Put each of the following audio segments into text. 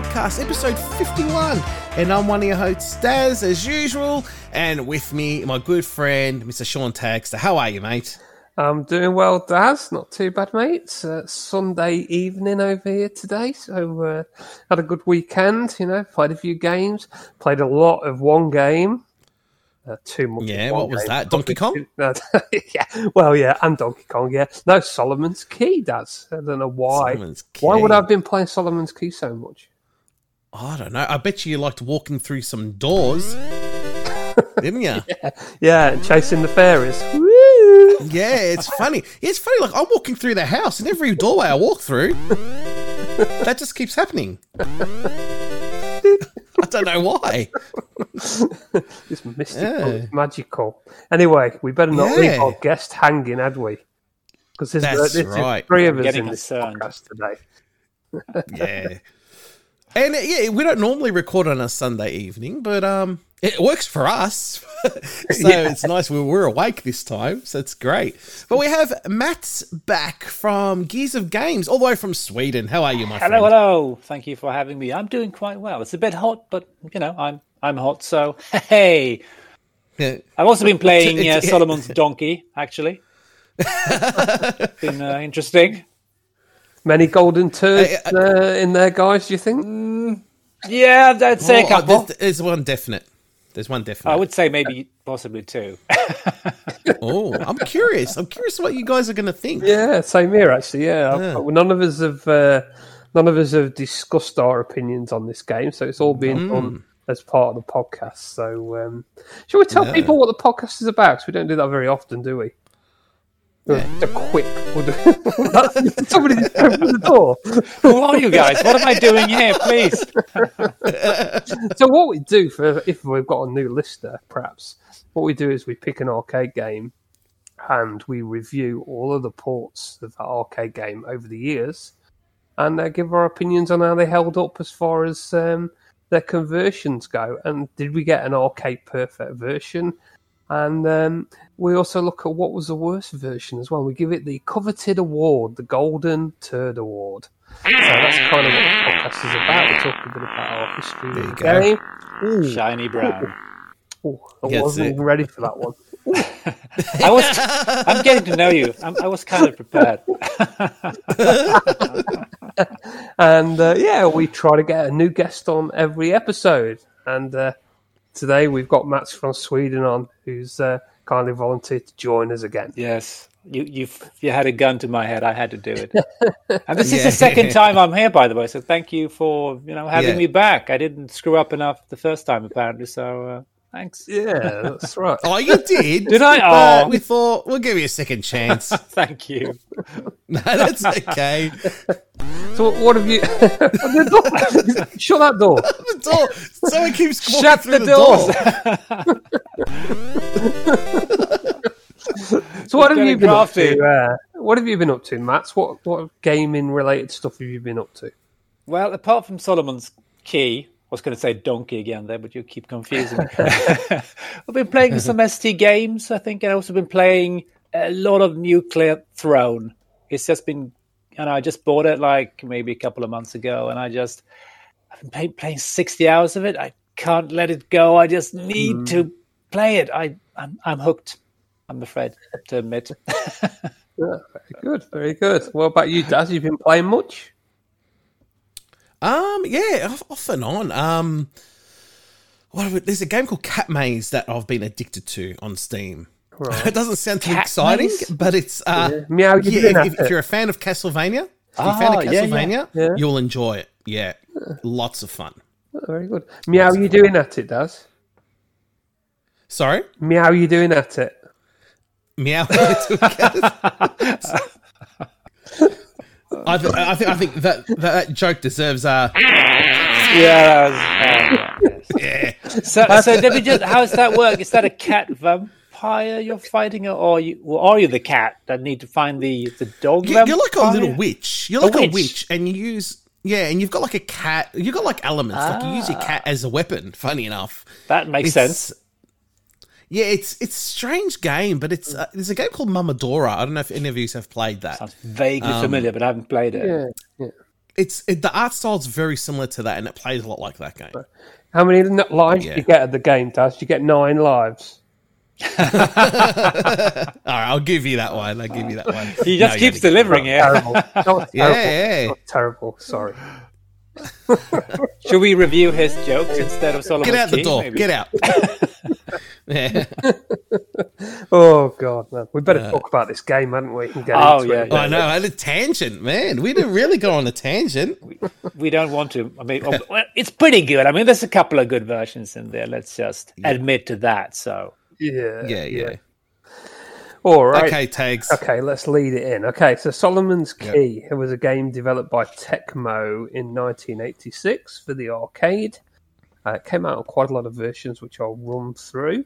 Podcast, episode 51. And I'm one of your hosts, Daz, as usual. And with me, my good friend, Mr. Sean Tagster. How are you, mate? I'm doing well, Daz. Not too bad, mate. It's uh, Sunday evening over here today, so uh, had a good weekend. You know, played a few games, played a lot of one game. Uh, too much. Yeah, what was game. that? Donkey Kong? yeah, well, yeah, and Donkey Kong. Yeah, no, Solomon's Key. Daz. I don't know why. Why would I have been playing Solomon's Key so much? I don't know. I bet you you liked walking through some doors, didn't you? Yeah, yeah, chasing the fairies. Yeah, it's funny. It's funny. Like I'm walking through the house, and every doorway I walk through, that just keeps happening. I don't know why. it's mystical, yeah. magical. Anyway, we better not yeah. leave our guest hanging, had we? Because there's, there's right. three of us in this podcast today. yeah. And yeah, we don't normally record on a Sunday evening, but um, it works for us. so yeah. it's nice. We're, we're awake this time, so it's great. But we have Matt's back from Gears of Games, all the way from Sweden. How are you, my hello, friend? Hello, hello. Thank you for having me. I'm doing quite well. It's a bit hot, but you know, I'm I'm hot. So hey, I've also been playing uh, Solomon's Donkey. Actually, been uh, interesting. Many golden turds uh, in there, guys. Do you think? Mm, yeah, I'd say oh, a couple. There's, there's, one definite. There's one definite. I would say maybe possibly two. oh, I'm curious. I'm curious what you guys are going to think. Yeah, same here. Actually, yeah. yeah. None of us have. Uh, none of us have discussed our opinions on this game, so it's all being mm. done as part of the podcast. So, um, shall we tell yeah. people what the podcast is about? Because we don't do that very often, do we? The, quick. Somebody opened the door. Who are you guys? What am I doing here, please? so what we do for if we've got a new listener, perhaps what we do is we pick an arcade game and we review all of the ports of that arcade game over the years and uh, give our opinions on how they held up as far as um, their conversions go. And did we get an arcade perfect version? And um, we also look at what was the worst version as well. We give it the coveted award, the Golden Turd Award. So that's kind of what the podcast is about. We talk a bit about our history of the game. Ooh. Shiny brown. Ooh, I Gets wasn't it. ready for that one. I was. I'm getting to know you. I'm, i was kind of prepared. and uh, yeah, we try to get a new guest on every episode. And uh, today we've got Mats from Sweden on, who's uh, kindly volunteered to join us again. Yes, you you you had a gun to my head. I had to do it, and this yeah. is the second time I'm here, by the way. So thank you for you know having yeah. me back. I didn't screw up enough the first time, apparently. So uh, Thanks. Yeah, that's right. oh, you did? did I? Oh, we thought we'll give you a second chance. Thank you. no, that's okay. So, what have you? Shut that door. the door. Someone keeps Shut the, the, door. so, what have you been crafty. up to? Uh, what have you been up to, Mats? What what gaming related stuff have you been up to? Well, apart from Solomon's Key, I was going to say donkey again there, but you keep confusing me. I've been playing some ST games, I think, and I've also been playing a lot of Nuclear Throne. It's just been, and I just bought it like maybe a couple of months ago, and I just, I've been play, playing 60 hours of it. I can't let it go. I just need mm. to play it. I, I'm, I'm hooked, I'm afraid to admit. yeah, very good, very good. What about you, Daz? You've been playing much? Um, yeah, off, and on. Um, what there's a game called Cat Maze that I've been addicted to on Steam. Right. It doesn't sound too Cat exciting, Maze? but it's uh, yeah. Meow, yeah, if, if, you're a fan of Castlevania, if you're a fan of ah, Castlevania, yeah, yeah. you'll enjoy it. Yeah, lots of fun. Oh, very good. Meow, you doing at it, Does? Sorry, Meow, you doing at it? Meow. I, th- I think I think that that joke deserves a. yeah. yeah. So, so let me just. How does that work? Is that a cat vampire you're fighting, or are you, or are you the cat that need to find the the dog? You, you're like a little witch. You're like a witch. a witch, and you use yeah, and you've got like a cat. You've got like elements. Ah. Like you use your cat as a weapon. Funny enough, that makes it's, sense. Yeah, it's it's a strange game, but it's uh, there's a game called Momodora. I don't know if any of you have played that. Sounds vaguely um, familiar, but I haven't played it. Yeah, yeah. it's it, the art style's very similar to that, and it plays a lot like that game. How many lives Yeah. do you get at the game, Taz? You get nine lives. All right, I'll give you that one. I'll give you that one. He just No, keeps delivering it. Terrible. Not terrible. Yeah, yeah. Not terrible. Sorry. Should we review his jokes instead of Solomon's Get out the door. maybe? Get out. Oh god, man. We better uh, talk about this game, hadn't we? And get Oh, into yeah, it. Oh, I know. I had a tangent, man. We didn't really go on a tangent. We don't want to. I mean, oh, well, it's pretty good. I mean, there's a couple of good versions in there. Let's just admit to that. So, Yeah. Yeah, yeah. All right. Okay, tags. Okay, let's lead it in. Okay, so Solomon's Key it was a game developed by Tecmo in 1986 for the arcade. Uh, it came out on quite a lot of versions, which I'll run through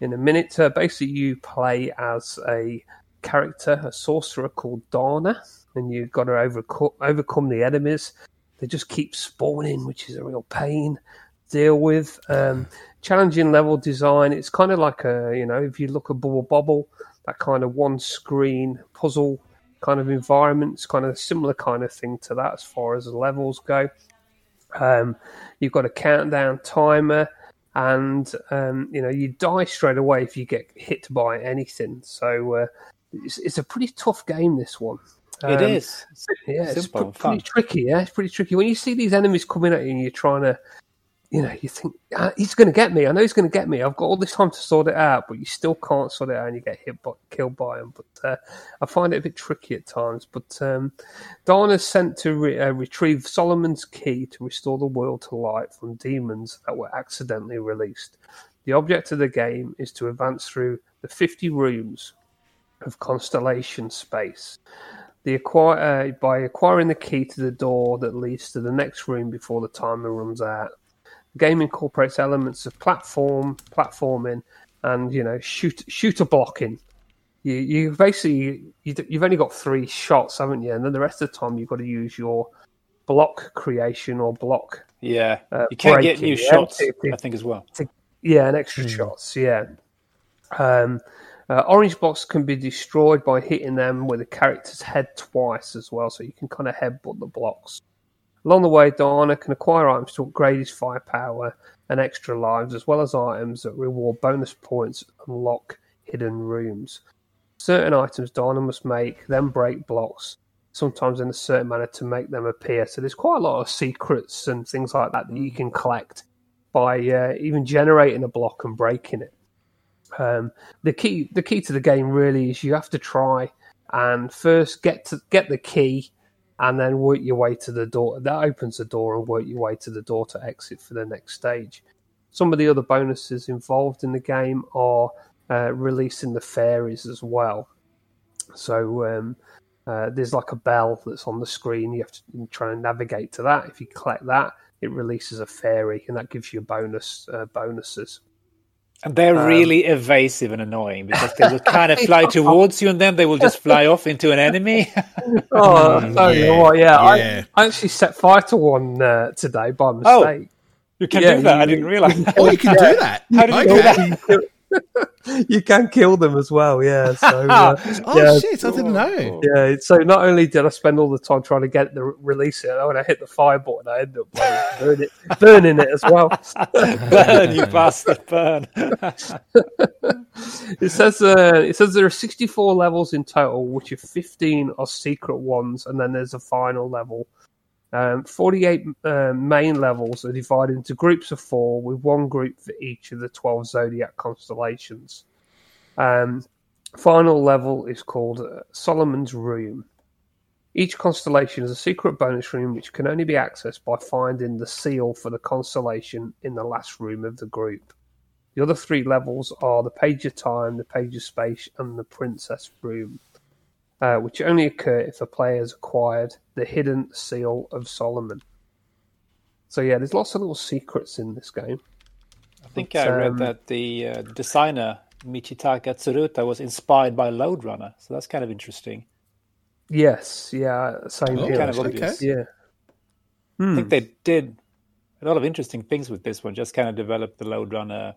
in a minute. Uh, basically, you play as a character, a sorcerer called Dana, and you've got to overco- overcome the enemies. They just keep spawning, which is a real pain to deal with. Um, challenging level design. It's kind of like a, you know, if you look at Bubble Bobble, that kind of one screen puzzle kind of environments, kind of similar kind of thing to that as far as the levels go. Um, you've got a countdown timer, and um, you know you die straight away if you get hit by anything. So uh, it's, it's a pretty tough game. This one. it Um, is. yeah, it's Simple and fun. pretty tricky. Yeah, it's pretty tricky. When you see these enemies coming at you and you're trying to, you know, you think ah, he's going to get me. I know he's going to get me. I've got all this time to sort it out, but you still can't sort it out and you get hit, by, killed by him. But uh, I find it a bit tricky at times. But um, Dana's sent to re- uh, retrieve Solomon's key to restore the world to light from demons that were accidentally released. The object of the game is to advance through the 50 rooms of constellation space. Acquire, uh, by acquiring the key to the door that leads to the next room before the timer runs out. The game incorporates elements of platform, platforming, and you know shoot shooter blocking. You you basically you, you've only got three shots, haven't you? And then the rest of the time you've got to use your block creation or block Yeah. Uh, you can get breaking, new yeah, shots, to- to- I think, as well. yeah, and extra shots. Yeah. Um, uh, orange blocks can be destroyed by hitting them with a character's head twice as well, so you can kind of headbutt the blocks. Along the way, Dana can acquire items to upgrade his firepower and extra lives, as well as items that reward bonus points and lock hidden rooms. Certain items Dana must make, then break blocks, sometimes in a certain manner to make them appear. So there's quite a lot of secrets and things like that that you can collect by uh, even generating a block and breaking it. Um, the key, the key to the game really is you have to try and first get to get the key, and then work your way to the door. That opens the door and work your way to the door to exit for the next stage. Some of the other bonuses involved in the game are uh, releasing the fairies as well. So um, uh, there's like a bell that's on the screen. You have to try and navigate to that. If you collect that, it releases a fairy, and that gives you bonus uh, bonuses. And they're Um, really evasive and annoying because they will kind of fly towards you and then they will just fly off into an enemy. Oh, oh, yeah, yeah, what? Yeah, yeah. I, I actually set fire to one uh, today by Oh, mistake. you can Yeah, do that. you- I didn't realize. Oh, you can do that. How did you do that? you can kill them as well. Yeah. So uh, Oh yeah, shit! I didn't know. yeah. So not only did I spend all the time trying to get the release it, when I hit the fire button, I ended up like, burn it, burning it as well. burn, you bastard, burn. It says uh, it says there are 64 levels in total, which are 15 are secret ones, and then there's a final level. Um, 48 uh, main levels are divided into groups of four, with one group for each of the 12 zodiac constellations. Um, final level is called uh, Solomon's Room. Each constellation is a secret bonus room which can only be accessed by finding the seal for the constellation in the last room of the group. The other three levels are the Page of Time, the Page of Space, and the Princess Room, uh, which only occur if the player has acquired the hidden seal of Solomon. So yeah, there's lots of little secrets in this game. I think But, I read um, that the uh, designer Michitaka Tsuruta was inspired by Lode Runner, so that's kind of interesting. Yes, yeah, same Oh, here. kind of okay. obvious. Yeah. I Hmm. think they did a lot of interesting things with this one. Just kind of developed the Lode Runner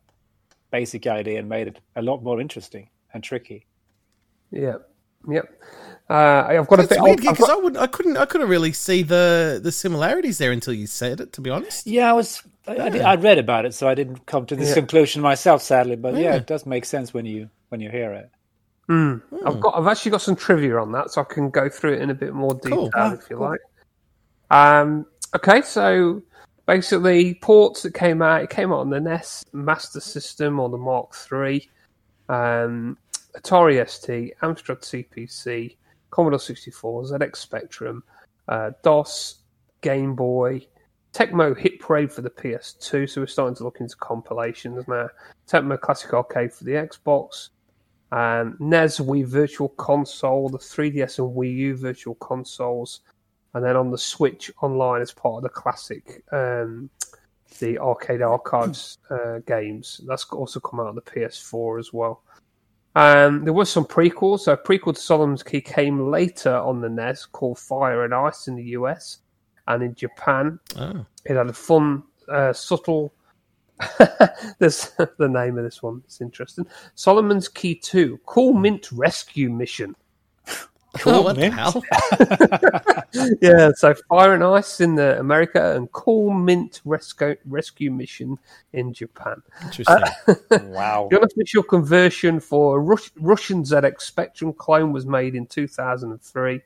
basic idea and made it a lot more interesting and tricky. Yeah. Yep. Uh, I've got a It's bit. weird I've because got- I would I couldn't I couldn't really see the the similarities there until you said it. To be honest, Yeah, I was. I, I, did- I read about it, so I didn't come to this Yeah. conclusion myself, sadly. But yeah. Yeah. it does make sense when you when you hear it. I've got. I've actually got some trivia on that, so I can go through it in a bit more detail Cool. if you like. Um. Okay, so basically, ports that came out. It came out on the NES Master System or the Mark III, um, Atari ST, Amstrad CPC, Commodore 64, ZX Spectrum, uh, DOS, Game Boy, Tecmo Hit Parade for the PS2. So we're starting to look into compilations now. Tecmo Classic Arcade for the Xbox um, NES Wii Virtual Console, the 3DS and Wii U Virtual Consoles, and then on the Switch Online as part of the classic, um, the Arcade Archives uh, games. That's also come out on the PS4 as well. Um, there was some prequels. So, a prequel to Solomon's Key came later on the NES called Fire and Ice in the US and in Japan. oh, It had a fun, uh, subtle. There's the name of this one. It's interesting. Solomon's Key Two: Cool Mint Rescue Mission. Oh what the hell? yeah, so Fire and Ice in the America and Cool Mint Rescue Rescue Mission in Japan. Interesting. Wow. The unofficial conversion for a Rus- Russian ZX Spectrum clone was made in 2003.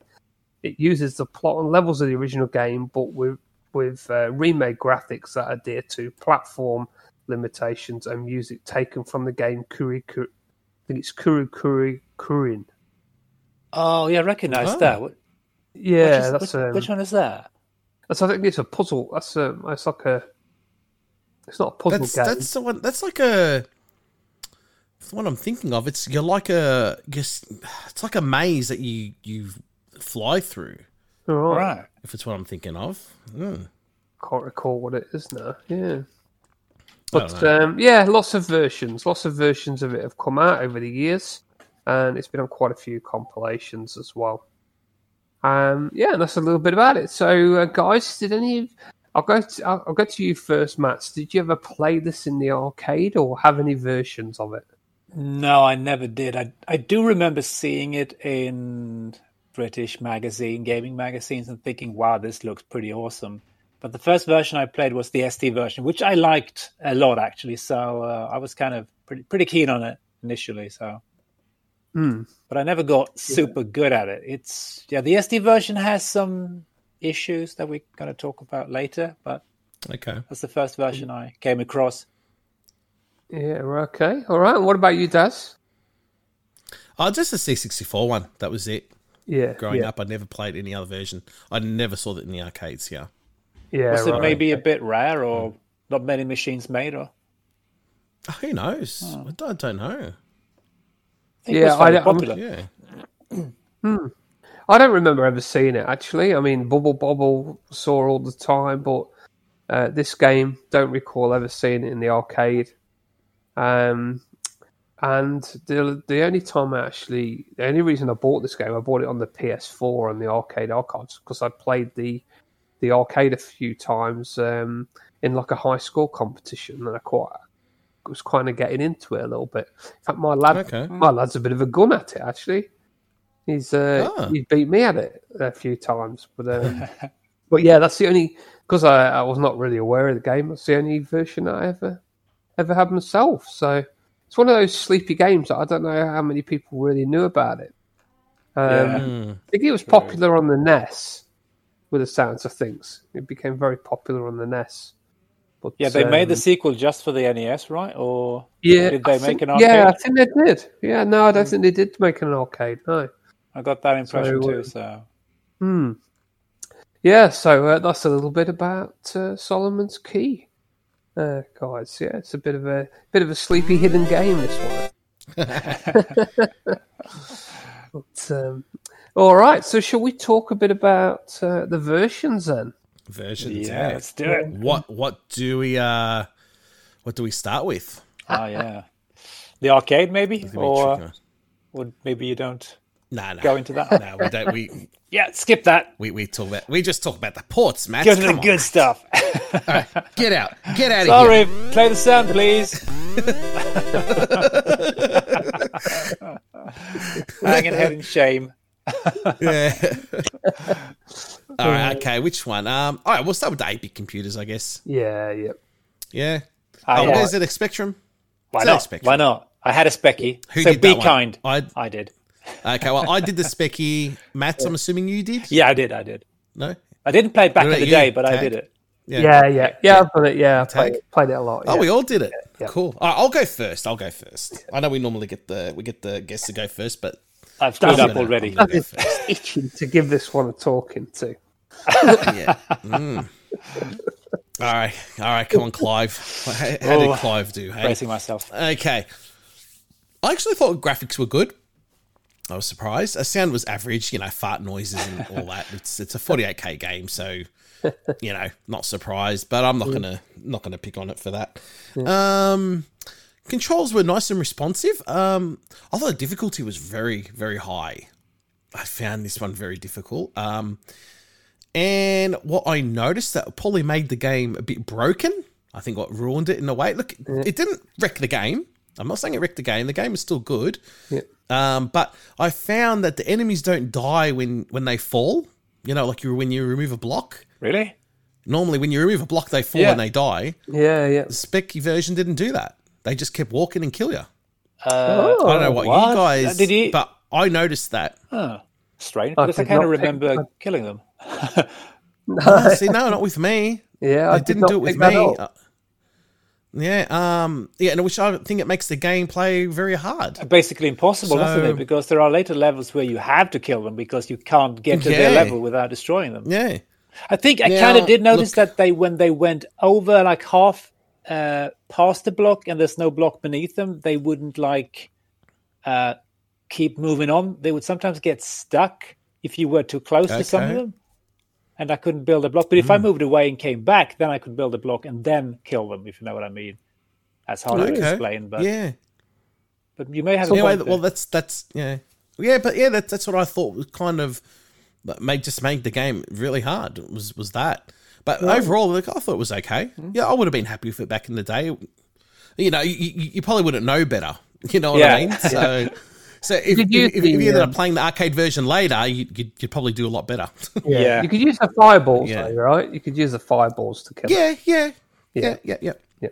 It uses the plot and levels of the original game, but with with uh, remade graphics that adhere to platform limitations and music taken from the game Kuri Kuri. I think it's Kuru Kuri Kurin. Oh yeah, I recognise Oh. that. Yeah, which is- that's which, um, which one is that? that's. I think it's a puzzle. That's a. It's like a. It's not a puzzle that's game. that's the one. That's like a. It's the one I'm thinking of. It's you're like a. Just, it's like a maze that you you fly through. All right. Right. If it's what I'm thinking of. Mm. Can't recall what it is now. Yeah. But um, yeah, lots of versions. Lots of versions of it have come out over the years, and it's been on quite a few compilations as well. Um, yeah, and that's a little bit about it. So, uh, guys, did any? of- I'll go. To, I'll, I'll go to you first, Matt. Did you ever play this in the arcade or have any versions of it? No, I never did. I I do remember seeing it in British magazine, gaming magazines, and thinking, "Wow, this looks pretty awesome." But the first version I played was the ST version, which I liked a lot actually. So uh, I was kind of pretty pretty keen on it initially. So, Hmm. but I never got super good at it. It's yeah, the ST version has some issues that we're going to talk about later, but Okay. that's the first version I came across. Yeah. Okay. All right. What about you, Daz? Oh, just the C64 one. That was it. Yeah. Growing yeah. up, I never played any other version. I never saw that in the arcades. Yeah. Yeah. Was it maybe a bit rare or not many machines made? Or Oh, who knows? I, don't, I don't know. I think Yeah, it was fairly I- I'm- popular. Yeah. I don't remember ever seeing it actually. I mean, Bubble Bobble saw all the time, but uh, this game don't recall ever seeing it in the arcade. Um, and the the only time I actually, the only reason I bought this game, I bought it on the PS4 and the arcade archives because I played the the arcade a few times um, in like a high school competition, and I quite was kind of getting into it a little bit. In fact, my lad, Okay. my lad's a bit of a gun at it actually. He's uh, Ah. he's beat me at it a few times, but um, but yeah, that's the only because I, I was not really aware of the game. That's the only version I ever ever had myself. So it's one of those sleepy games that I don't know how many people really knew about it. Um, Yeah. Hmm. I think it was popular on the NES with the sounds of things. It became very popular on the NES. But, Yeah, they made the um, sequel just for the NES, right? Or Yeah, did they I make think- an arcade? Yeah, I think they did. Yeah, no, I don't think they did make an arcade. No. I got that impression So, too. uh, So Hmm. Yeah, so uh, that's a little bit about uh, Solomon's Key, uh, guys. Yeah, it's a bit of a bit of a sleepy hidden game. This one. but, um, all right, so shall we talk a bit about uh, the versions then? Versions. yeah, Yeah. let's do it. What What do we uh What do we start with? Oh yeah, the arcade maybe, or or maybe you don't Nah, nah. go into that. No, we don't. We, yeah, skip that. we we talk about. We just talk about the ports, Matt. Go to the on. good stuff. Get out. Get out of here. Sorry, play the sound, please. hanging head in shame. yeah. all right. Okay. Which one? Um. All right. We'll start with the eight-bit computers, I guess. Yeah, yeah. Yeah. I, Oh, uh, where's it? A Spectrum. why Is that not? Spectrum? Why not? I had a specky. Who so did be kind. I I did. okay. Well, I did the Specky. Matt, I'm assuming you did. Yeah, I did. I did. No. I didn't play it back in the about day, you, but I did it. Yeah, yeah, yeah. I've done it. Yeah, I played, Tag? played it a lot. Oh, we all did it. Yeah. Cool. All right, I'll go first. I'll go first. I know we normally get the we get the guests to go first, but I've stood up already. I'm gonna go It's first. itching to give this one a talking to. Yeah. Mm. All right. All right. Come on, Clive. How, how did Oh, Clive do? Hey? Bracing myself. Okay. I actually thought graphics were good. I was surprised. A sound was average, you know, fart noises and all that. It's it's a 48k game, so you know, not surprised. But I'm not gonna not gonna pick on it for that. Um, controls were nice and responsive. Um, I thought the difficulty was very very high. I found this one very difficult. Um, and what I noticed that probably made the game a bit broken. I think what ruined it in a way. Look, it didn't wreck the game. I'm not saying it wrecked the game. The game is still good. Yeah. Um, but I found that the enemies don't die when when they fall. You know, like you when you remove a block. Really? Normally, when you remove a block, they fall Yeah. and they die. Yeah, yeah. The Specky version didn't do that. They just kept walking and kill you. Uh, Oh, I don't know what, what? you guys, Did you- but I noticed that. huh. Strange. I Because I, did kind of not pick- remember killing them. Oh, see, no, not with me. Yeah, I I did didn't not do it with me. Uh, Yeah, um, yeah, and which I think it makes the gameplay very hard. Basically impossible, doesn't it? Because there are later levels where you have to kill them because you can't get to their level without destroying them. Yeah, I think I Now, kind of did notice look- that they when they went over like half uh, past the block and there's no block beneath them, they wouldn't like uh, keep moving on. They would sometimes get stuck if you were too close to some of Hmm. them. And I couldn't build a block. But if I moved away and came back, then I could build a block and then kill them, if you know what I mean. That's hard to okay, explain, but yeah. but you may have a Anyway, well, that's that's yeah, yeah, but yeah, that's that's what I thought was kind of made just made the game really hard. Was was that? But overall, like, I thought it was okay. Hmm. Yeah, I would have been happy with it back in the day. You know, you, you, you probably wouldn't know better. You know what Yeah. I mean? So, so if, Did you if, if you ended up playing the arcade version later, you, you'd, you'd probably do a lot better. Yeah. Yeah. You could use the fireballs, Yeah. though, right? You could use the fireballs to kill. them. yeah, yeah, yeah, Yeah. yeah, yeah.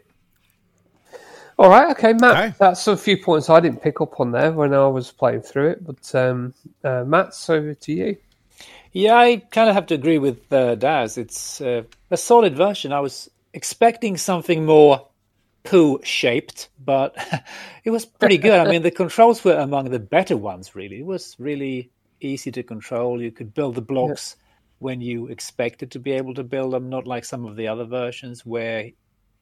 All right, okay, Matt. Okay. That's a few points I didn't pick up on there when I was playing through it. But um, uh, Matt, over to you. Yeah, I kind of have to agree with uh, Daz. It's uh, a solid version. I was expecting something more poo shaped, but it was pretty good. I mean, the controls were among the better ones, really. It was really easy to control. You could build the blocks when you expected to be able to build them, not like some of the other versions where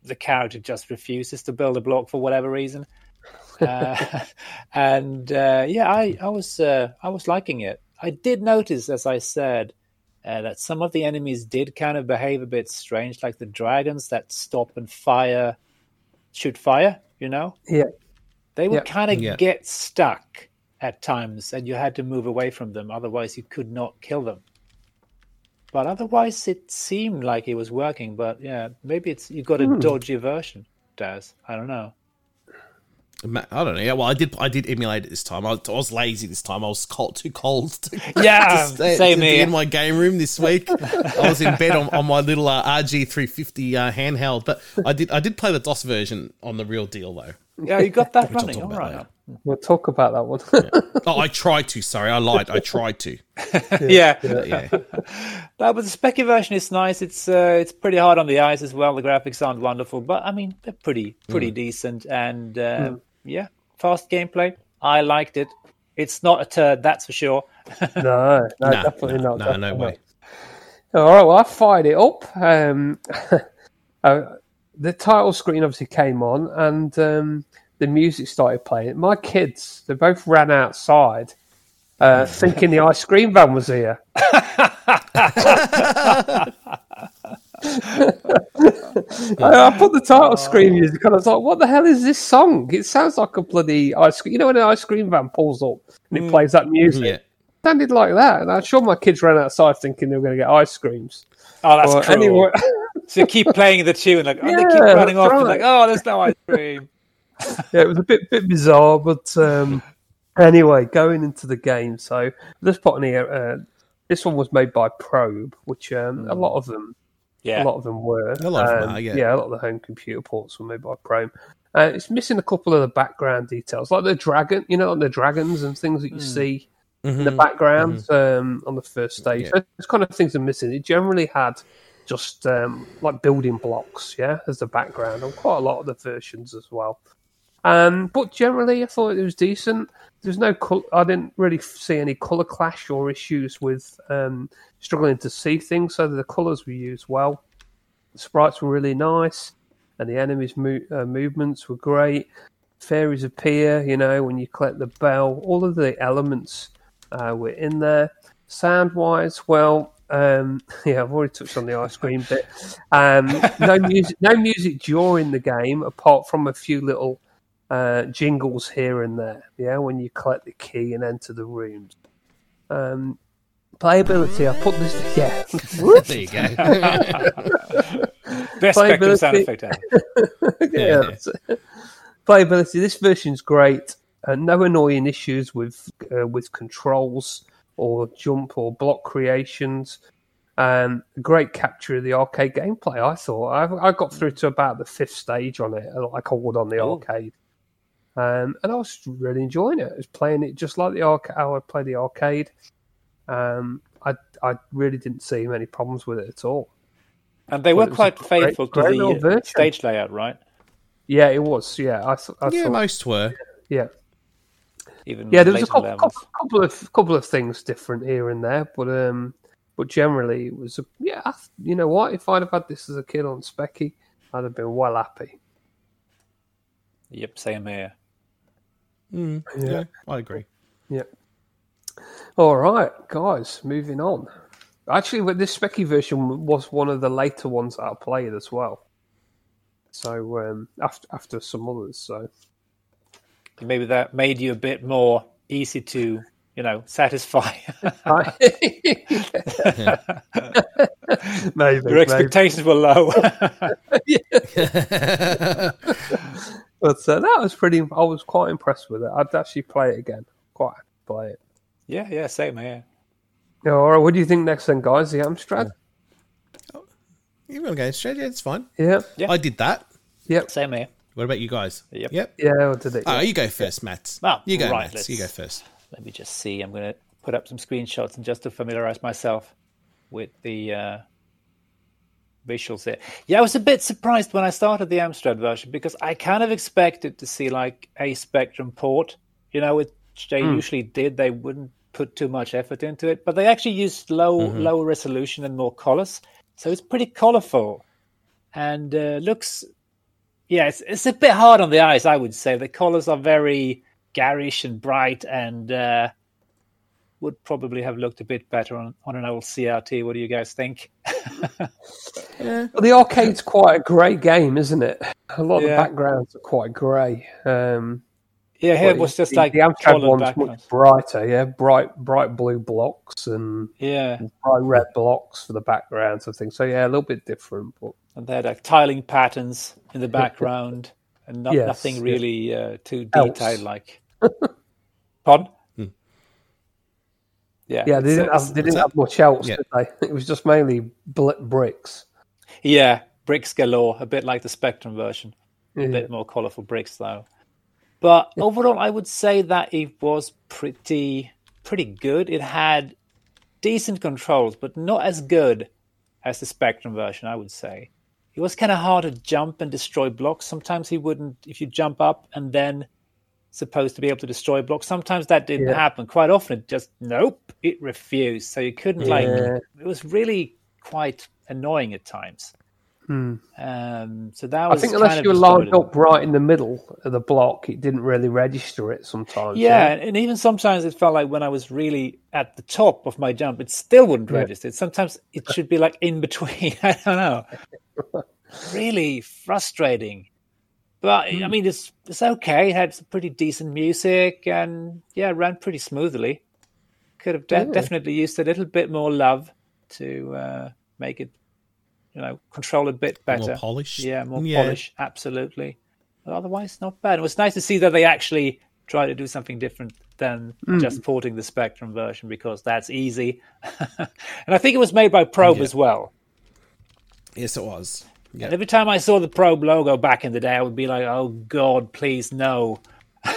the character just refuses to build a block for whatever reason. uh, and uh, yeah, I, I was uh, I was liking it. I did notice, as I said, uh, that some of the enemies did kind of behave a bit strange, like the dragons that stop and fire, shoot fire. You know, Yeah. they would Yeah. kind of Yeah. get stuck at times, and you had to move away from them. Otherwise, you could not kill them. But otherwise, it seemed like it was working. But yeah, maybe it's you got a dodgy version, Daz. I don't know. Ma- I don't know. Yeah, well, I did. I did emulate it this time. I, I was lazy this time. I was cold, too cold. To, Yeah, to stay, same to be here. in my game room this week. I was in bed on, on my little uh, RG three fifty uh, handheld, but I did. I did play the DOS version on the real deal though. Yeah, you got that running. talk All about right. later. We'll talk about that one. Oh, I tried to. Sorry, I lied. I tried to. Yeah. But yeah, No, but the Specky version is nice. It's uh, it's pretty hard on the eyes as well. The graphics aren't wonderful, but I mean they're pretty pretty decent. And uh, yeah, fast gameplay. I liked it. It's not a turd, that's for sure. no, no, no, definitely no, not. no, definitely no way. not. All right, well, I fired it up. Um, uh, the title screen obviously came on, and um, the music started playing. My kids, they both ran outside, uh, thinking the ice cream van was here. I, I put the title screen music on. I was like, "What the hell is this song? It sounds like a bloody ice cream." You know when an ice cream van pulls up and it plays that music yeah. sounded like that. And I'm sure my kids ran outside thinking they were going to get ice creams. Oh, that's cruel. anyway, So keep playing the tune, like oh, they keep running off, and right. like oh, there's no ice cream. yeah, it was a bit bit bizarre, but um, Anyway, going into the game, so this in here, uh, this one was made by Probe, which um, a lot of them, Yeah. a lot of them were. A lot of them Um, are, yeah. a lot of the home computer ports were made by Prime. Uh, it's missing a couple of the background details, like the dragon, you know, like the dragons and things that you see in the Mhm. background um, on the first stage. Yeah. Those kind of things are missing. It generally had just um, like building blocks, yeah, as the background on quite a lot of the versions as well. Um, but generally, I thought it was decent. There's no, col- I didn't really see any color clash or issues with um, struggling to see things. So the colors were used well. The sprites were really nice, and the enemies' mo- uh, movements were great. Fairies appear, you know, when you collect the bell. All of the elements uh, were in there. Sound wise, well, um, yeah, I've already touched on the ice cream bit. Um, no music, no music during the game, apart from a few little uh, jingles here and there. Yeah, when you collect the key and enter the rooms. Um, playability, I put this. Yeah, There you go. Best Spectrum sound effect ever. yeah. that's it. Playability. This version's great. Uh, no annoying issues with uh, with controls or jump or block creations. Um, great capture of the arcade gameplay. I thought I, I got through to about the fifth stage on it, like I would on the Oh. arcade, um, and I was really enjoying it. I was playing it just like the arcade. How I play the arcade. Um, I I really didn't see many problems with it at all. And they Well, were it was a quite faithful great to little the stage layout, right? Yeah, it was. Yeah, I, th- I yeah, thought. most were. Yeah, Even yeah. There was a couple, couple, couple of couple of things different here and there, but um, but generally it was. A, yeah, you know what? If I'd have had this as a kid on Specky, I'd have been well happy. Yep, same here. Mm, Yeah. yeah, I agree. Yeah. All right, guys. Moving on. Actually, with this Specky version was one of the later ones that I played as well. So um, after after some others, so Maybe that made you a bit more easy to, you know, satisfy. Maybe Your maybe. expectations were low. But uh, that was pretty. I was quite impressed with it. I'd actually play it again. Quite happy play it. yeah, yeah, same here. Yeah, all right. What do you think next then, guys? The Amstrad? you want to go straight? Yeah, it's fine. Yeah. Yeah. I did that. Yep. Same here. What about you guys? Yep. Yep. Yeah. I did it. Oh, you go first, Matt. Ah, you go, right, Matt. You go first. Let me just see. I'm going to put up some screenshots and just to familiarize myself with the uh, visuals here. Yeah, I was a bit surprised when I started the Amstrad version because I kind of expected to see like a Spectrum port, you know, which they usually did. They wouldn't put too much effort into it, but they actually used low, lower resolution and more colors, so it's pretty colorful and uh, looks. Yeah, it's, it's a bit hard on the eyes, I would say. The colors are very garish and bright and uh, would probably have looked a bit better on, on an old CRT. What do you guys think? Yeah. Well, the arcade's quite a grey game, isn't it? A lot of Yeah. the backgrounds are quite grey. Um, Yeah, here it but was just the, like the Amstrad one's backgrounds. much brighter. Yeah, bright, bright blue blocks and Yeah, bright red blocks for the backgrounds and things. So yeah, a little bit different, but and they had like tiling patterns in the background and not, Yes, nothing yeah. really uh, too detailed. Like, pardon? Yeah, yeah, they didn't have they didn't have much else, Yeah. did they? It was just mainly bricks. yeah, bricks galore, a bit like the Spectrum version. Yeah. a bit more colorful bricks though. But overall, I would say that it was pretty pretty good. It had decent controls, but not as good as the Spectrum version. I would say it was kind of hard to jump and destroy blocks. Sometimes he wouldn't. If you jump up and then supposed to be able to destroy blocks, sometimes that didn't Yeah. happen. Quite often, it just nope, it refused. So you couldn't like. It was really quite annoying at times. Hmm. Um, so that was. I think unless you were lined up right in the middle of the block, it didn't really register it sometimes. Yeah, and even sometimes it felt like when I was really at the top of my jump, it still wouldn't Yeah. register. Sometimes it should be like in between. I don't know. really frustrating. But I Hmm. mean, it's it's okay. It had some pretty decent music, and yeah, it ran pretty smoothly. Could have de- Yeah. definitely used a little bit more love to uh, make it, you know, control a bit better. More polished. Yeah, more Yeah. polish, absolutely. But otherwise, not bad. It was nice to see that they actually tried to do something different than just porting the Spectrum version because that's easy. and I think it was made by Probe Yeah. as well. Yes, it was. And every time I saw the Probe logo back in the day, I would be like, "Oh God, please no."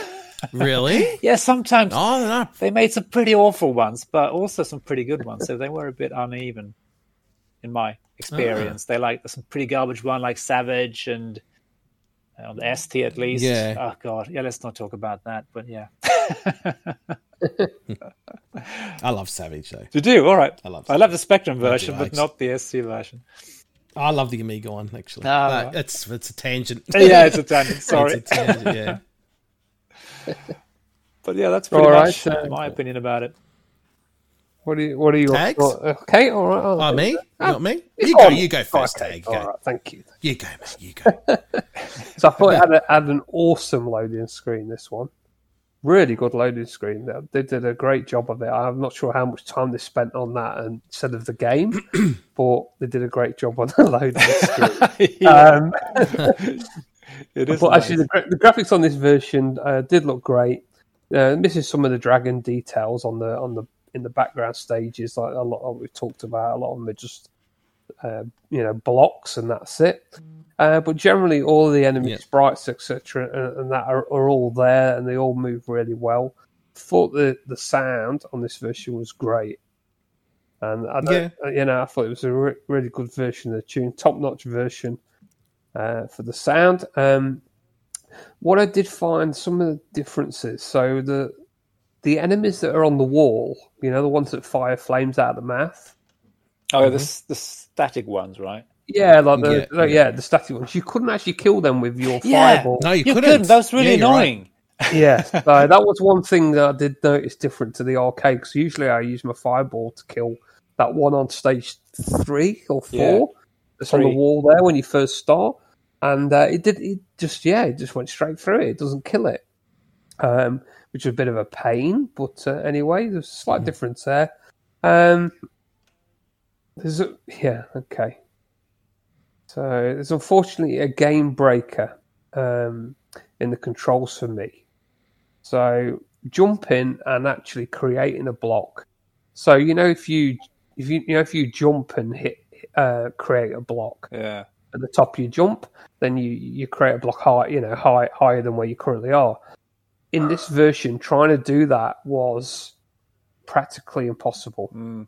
Really? Yeah, sometimes Oh no. they made some pretty awful ones, but also some pretty good ones. So they were a bit uneven, in my experience. They like some pretty garbage one, like Savage and uh, on the ST at least. Yeah. Oh god, yeah. Let's not talk about that. But yeah, I love Savage though. you do all right. I love I love the Spectrum version, but not the ST version. I love the Amiga one actually. Ah, Uh, right. it's it's a tangent. yeah, it's a tangent. Sorry, It's a tangent, yeah. but yeah, that's pretty All right, much uh, my opinion about it. What do you? What are you? Tags? Okay, all right. Oh, me? Not me? You go. You go first, Okay, Tag. all Go. right, thank you. You go, mate. You go. So I thought it had, a, had an awesome loading screen. This one, really good loading screen. They- They did a great job of it. I'm not sure how much time they spent on that instead of the game, but they did a great job on the loading screen. Um, it is. but nice. actually, the, gra- the graphics on this version uh, did look great. Uh, misses some of the dragon details on the on the in the background stages, like a lot of we've talked about. A lot of them are just uh, you know blocks, and that's it. Uh, but generally, all the enemy Yeah. sprites, etc., and, and that are, are all there, and they all move really well. Thought the the sound on this version was great, and I don't, you know I thought it was a re- really good version of the tune, top notch version uh, for the sound. Um, what I did find some of the differences. So the the enemies that are on the wall, you know, the ones that fire flames out of the mouth. oh, Mm-hmm. the the static ones, right? Yeah, like the Yeah, like, yeah, the static ones. You couldn't actually kill them with your Yeah. fireball. No, you, You couldn't. couldn't. That was really Yeah, you're right. annoying. yeah, so that was one thing that I did notice different to the arcade. Because usually I use my fireball to kill that one on stage three or four. Yeah. That's on the wall there when you first start, and uh, it did. It just yeah, it just went straight through it. It doesn't kill it, um, which is a bit of a pain. But uh, anyway, there's a slight difference there. Um, there's a yeah okay. So it's unfortunately a game breaker um, in the controls for me. So jumping and actually creating a block. So you know if you if you you know if you jump and hit uh, create a block Yeah. at the top you jump, then you you create a block high you know high higher than where you currently are. In this version, trying to do that was practically impossible. Mm.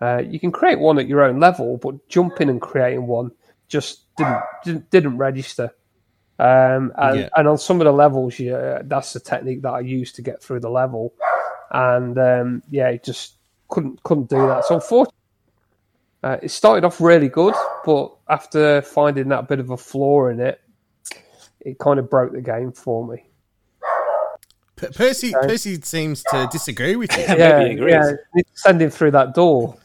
Uh, you can create one at your own level, but jumping and creating one just didn't didn't, didn't register. Um, and, Yeah. and on some of the levels, yeah, that's the technique that I used to get through the level. And um, yeah, it just couldn't couldn't do that. So unfortunately, uh, it started off really good, but after finding that bit of a flaw in it, it kind of broke the game for me. P- Percy Percy seems to disagree with you. Yeah, Maybe he agrees. yeah, need to send him through that door.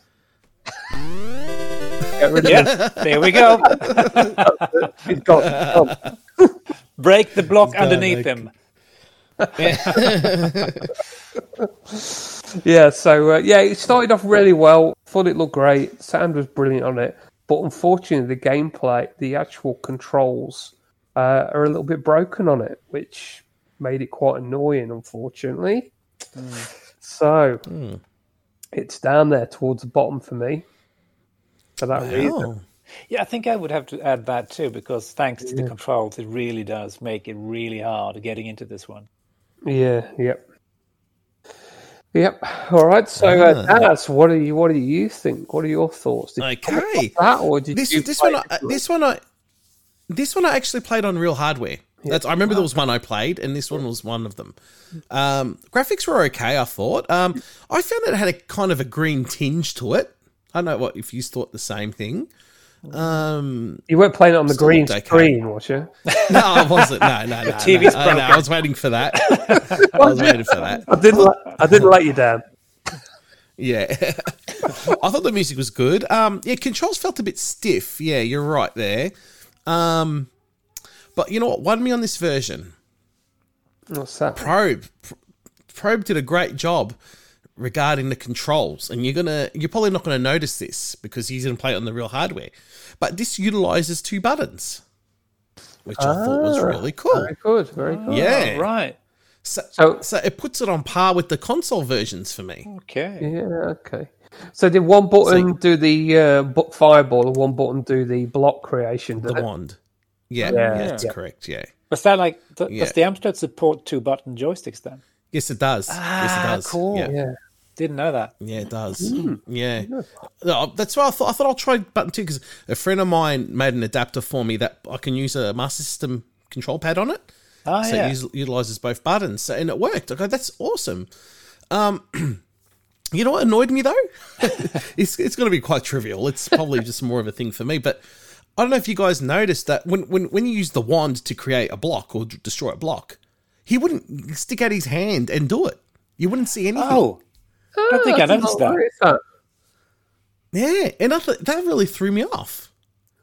Get rid of him. Yeah, there we go. He's got, Break the block done, underneath like- him. Yeah, so uh, yeah, it started off really well. Thought it looked great. Sound was brilliant on it, but unfortunately, the gameplay, the actual controls, uh, are a little bit broken on it, which made it quite annoying. Unfortunately, so it's down there towards the bottom for me. For that reason, Oh. Yeah, I think I would have to add that too, because thanks to the controls, it really does make it really hard getting into this one. yeah, yep, yep. All right, so uh, Ah. Daz, what do you what do you think? What are your thoughts? Did Okay. across that, or did This you this one I, this one I this one I actually played on real hardware. That's I remember there was one I played, and this one was one of them. Um, graphics were okay, I thought. Um, I found that it had a kind of a green tinge to it. I don't know what if you thought the same thing. Um, You weren't playing it on the green screen, was you? no, I wasn't. No, no, no. TV's no, I, no, I was waiting for that. I was waiting for that. I didn't. Let, I didn't let you down. Yeah. I thought the music was good. Um, yeah, controls felt a bit stiff. Yeah, you're right there. Um, but you know what won me on this version? What's that? Probe. Probe did a great job regarding the controls, and you're gonna you're probably not gonna notice this because he's gonna play it on the real hardware. But this utilizes two buttons, which I thought was Ah, really cool. Very good. Very good. Yeah. Oh, right. So, So- so it puts it on par with the console versions for me. Okay. Yeah, okay. So did one button do the uh, fireball and one button do the block creation? The it? wand. Yeah, Yeah, yeah, that's yeah. correct. Yeah. Was that like, th- Yeah. does the Amstrad support two button joysticks then? Yes, it does. yes, Ah, it does. cool. Yeah. Yeah. Didn't know that. Yeah, it does. Yeah, No, that's why I thought. I thought I'll try button two because a friend of mine made an adapter for me that I can use a Master System control pad on it, Ah, so yeah. it us- utilizes both buttons, so, and it worked. Okay, that's awesome. Um, you know what annoyed me though? it's it's going to be quite trivial. It's probably just more of a thing for me, but. I don't know if you guys noticed that when, when, when you use the wand to create a block or d- destroy a block, he wouldn't stick out his hand and do it. You wouldn't see anything. Oh, I don't think oh, I that's noticed that. right, is that? Yeah, and I thought that really threw me off.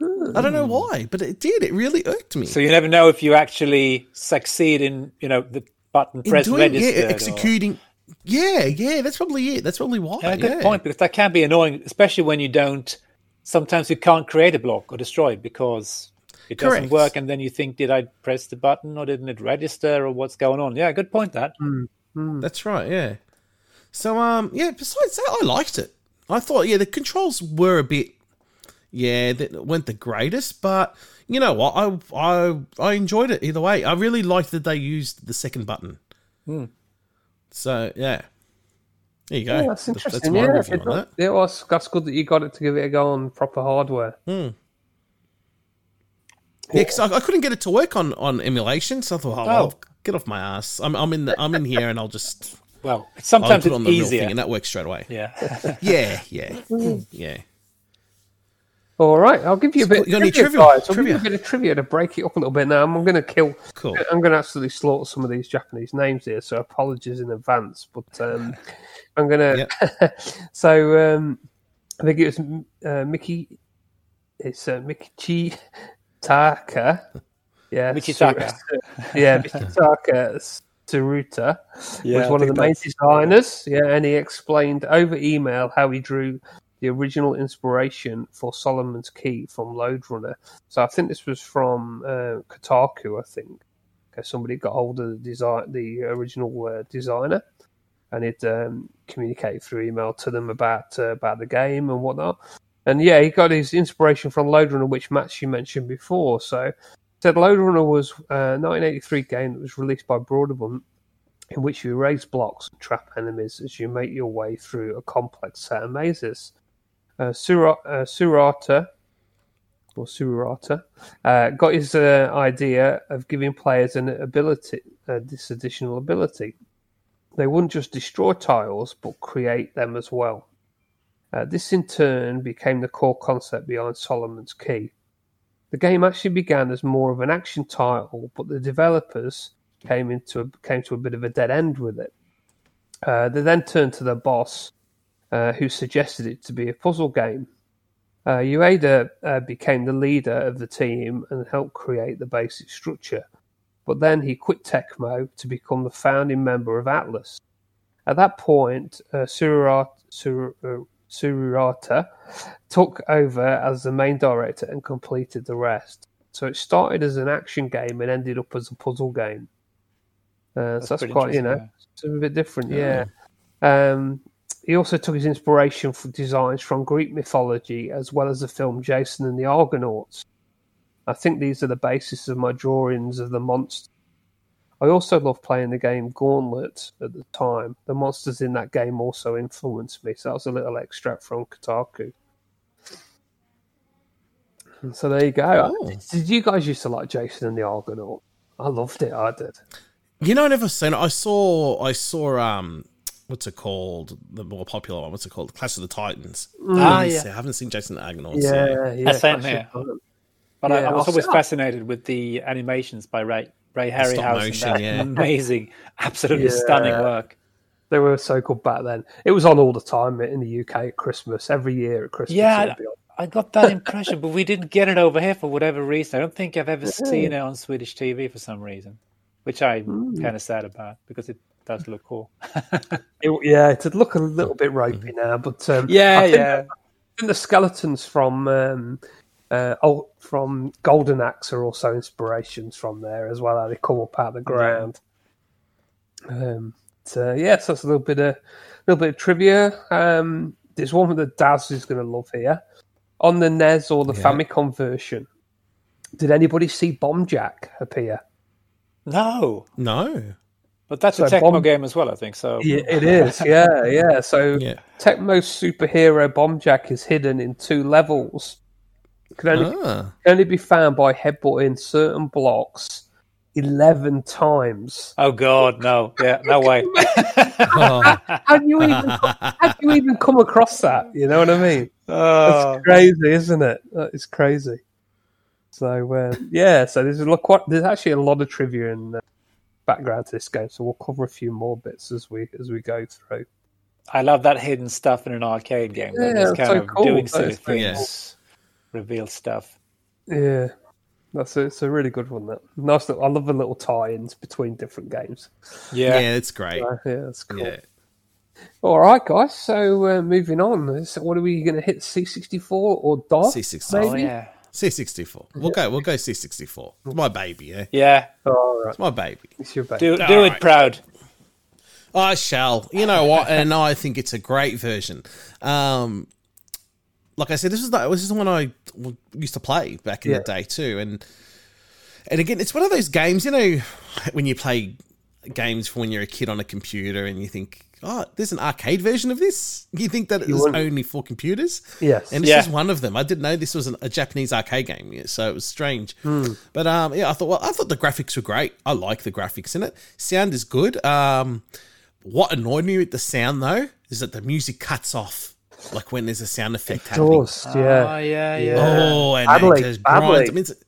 I don't know hmm. why, but it did. It really irked me. so you never know if you actually succeed in, you know, the button In press doing, yeah, registered. or- executing. Yeah, yeah, that's probably it. That's probably why. Yeah, good yeah. point because that can be annoying, especially when you don't. Sometimes you can't create a block or destroy it because it doesn't Correct. work, and then you think, "Did I press the button or didn't it register or what's going on?" Yeah, good point. That That's right. Yeah. So, um, yeah. Besides that, I liked it. I thought, yeah, the controls were a bit, yeah, that weren't the greatest, but you know what? I I I enjoyed it either way. I really liked that they used the second button. Hmm. So yeah, there you go. Yeah, that's interesting. That's my yeah, it- on that. yeah, well, that's, that's good that you got it to give it a go on proper hardware. Yeah, because I, I couldn't get it to work on, on emulation, so I thought, oh, Oh. well, get off my ass. I'm, I'm in the I'm in here, and I'll just well, I'll sometimes put it on it's the real easier. thing, and that works straight away. yeah, Yeah, yeah, yeah. All right, I'll give you a bit. You got any of trivia, trivia? guys. I'll give you a bit of trivia to break it up a little bit. Now I'm going to kill. Cool. I'm going to absolutely slaughter some of these Japanese names here, so apologies in advance. But um, I'm going to. so um, I think it was uh, Mickey. It's uh, Mikichi Taka. Yeah, Michitaka. yeah, Michitaka Tsuruta Yeah, was one of the main designers. Yeah, and he explained over email how he drew the original inspiration for Solomon's Key from Lode Runner. So I think this was from uh, Kotaku. I think okay, somebody got hold of the design, the original uh, designer, and it um, communicated through email to them about uh, about the game and whatnot. And yeah, he got his inspiration from Lode Runner, which Matt you mentioned before. So said Lode Runner was a 1983 game that was released by Broderbund in which you raise blocks and trap enemies as you make your way through a complex set of mazes. Uh, Sura, uh, Surata, or Surata, uh, got his uh, idea of giving players an ability, uh, this additional ability. They wouldn't just destroy tiles, but create them as well. Uh, this in turn became the core concept behind Solomon's Key. The game actually began as more of an action title, but the developers came into a, came to a bit of a dead end with it. Uh, they then turned to their boss, uh, who suggested it to be a puzzle game. Uh, Ueda uh, became the leader of the team and helped create the basic structure, but then he quit Tecmo to become the founding member of Atlus. At that point, uh, Sururata, Sur, uh, Sururata took over as the main director and completed the rest. So it started as an action game and ended up as a puzzle game. Uh, so that's quite, you know, it's a bit different, yeah. Um, he also took his inspiration for designs from Greek mythology as well as the film Jason and the Argonauts. I think these are the basis of my drawings of the monsters. I also loved playing the game Gauntlet at the time. The monsters in that game also influenced me, so that was a little extract from Kotaku. So there you go. Oh. Did you guys used to like Jason and the Argonaut? I loved it. I did. You know, I never seen it. I saw, I saw, um, what's it called? The more popular one. What's it called? Clash of the Titans. Ah, I yeah. haven't seen Jason and the Argonauts. Yeah, yet. yeah. same Clash here. But I, Yeah, I was I'll always fascinated with the animations by Ray Ray Harryhausen. motion, yeah. amazing, absolutely Yeah. stunning work. They were so good back then. It was on all the time in the UK at Christmas, every year at Christmas. Yeah, it would be on. I got that impression, but we didn't get it over here for whatever reason. I don't think I've ever seen it on Swedish TV for some reason, which I'm kind of sad about because it does look cool. It- yeah, it'd look a little bit ropey now, but um, yeah, I think, yeah. I think the skeletons from um, uh, oh, from Golden Axe are also inspirations from there as well. How they come up out of the ground. Um, so yeah, so that's a little bit of little bit of trivia. Um, there's one that Daz is going to love here on the NES or the Yeah. Famicom version. Did anybody see Bomb Jack appear? No, No. but that's a So Tecmo Bomb- game as well, I think. So Yeah, it is. Yeah, yeah. So Yeah. Tecmo's superhero Bomb Jack is hidden in two levels. Can only, Ah. can only be found by headbutting certain blocks eleven times. Oh God, no! Yeah, no way. Oh. How do you even how do you even come across that? You know what I mean? Oh. That's crazy, isn't it? It's crazy. So uh, yeah, so there's a lot, quite, there's actually a lot of trivia and uh, background to this game. So we'll cover a few more bits as we as we go through. I love that hidden stuff in an arcade game. Yeah, Yeah, it's it's kind so of cool. doing That silly is pretty things, reveal stuff. Yeah, that's a, it's a really good one. That nice. Little, I love the little tie-ins between different games. Yeah, Yeah, it's great. Uh, yeah, that's cool. Yeah. All right, guys. So uh, moving on. So what are we going to hit? C64 or DOS? C64. oh maybe? yeah, C64. We'll go. We'll go C64. It's my baby. Eh? yeah. All right, It's my baby. it's your baby. Do do All it right. proud. I shall. You know what? And I think it's a great version. Um, like I said, this is the, this is the one I used to play back in Yeah. the day too. And and again, it's one of those games. You know, when you play games when you're a kid on a computer, and you think, oh, there's an arcade version of this. You think that it's wouldn't. only for computers. Yes. And this Yeah. is one of them. I didn't know this was an, a Japanese arcade game, so it was strange. But um, yeah, I thought well, I thought the graphics were great. I like the graphics in it. Sound is good. Um, what annoyed me with the sound though is that the music cuts off, like when there's a sound effect happening. Yeah. Oh, yeah, yeah. Oh, and Badly, it just grinds. I mean, it's-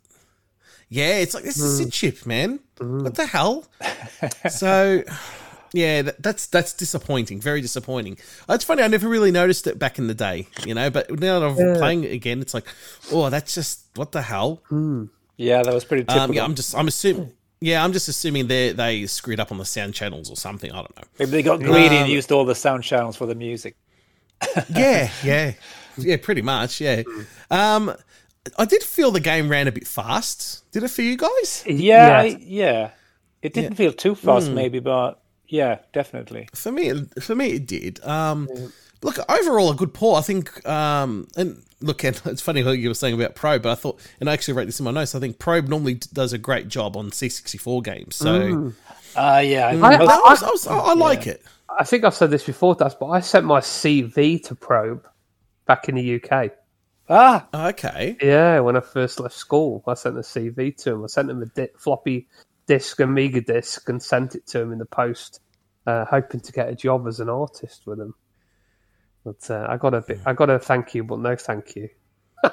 yeah, it's like this is a chip, man. What the hell? so, yeah, that, that's that's disappointing. Very disappointing. It's funny. I never really noticed it back in the day, you know. But now that I'm Yeah. playing it again, it's like, oh, that's just what the hell. Yeah, that was pretty typical. Um, yeah, I'm just, I'm assuming. Yeah, I'm just assuming they they screwed up on the sound channels or something. I don't know. Maybe they got greedy and Um, used all the sound channels for the music. yeah, yeah, yeah, pretty much. Yeah. Um, I did feel the game ran a bit fast. Did it for you guys? Yeah, Yes. I- yeah. It didn't feel too fast, maybe, but yeah, definitely. For me, for me, it did. Um, Look, overall, a good port. I think. Um, and look, and it's funny what you were saying about Probe, but I thought, and I actually wrote this in my notes. I think Probe normally does a great job on C64 games. So Uh, yeah, I, I- I, was, I, was, I, I like it. I think I've said this before, Das, but I sent my CV to Probe back in the UK. ah, Okay. Yeah, when I first left school, I sent a CV to him. I sent him a di- floppy disk, Amiga disk, and sent it to him in the post, uh, hoping to get a job as an artist with him. But uh, I got a bit, I got a thank you, but no thank you.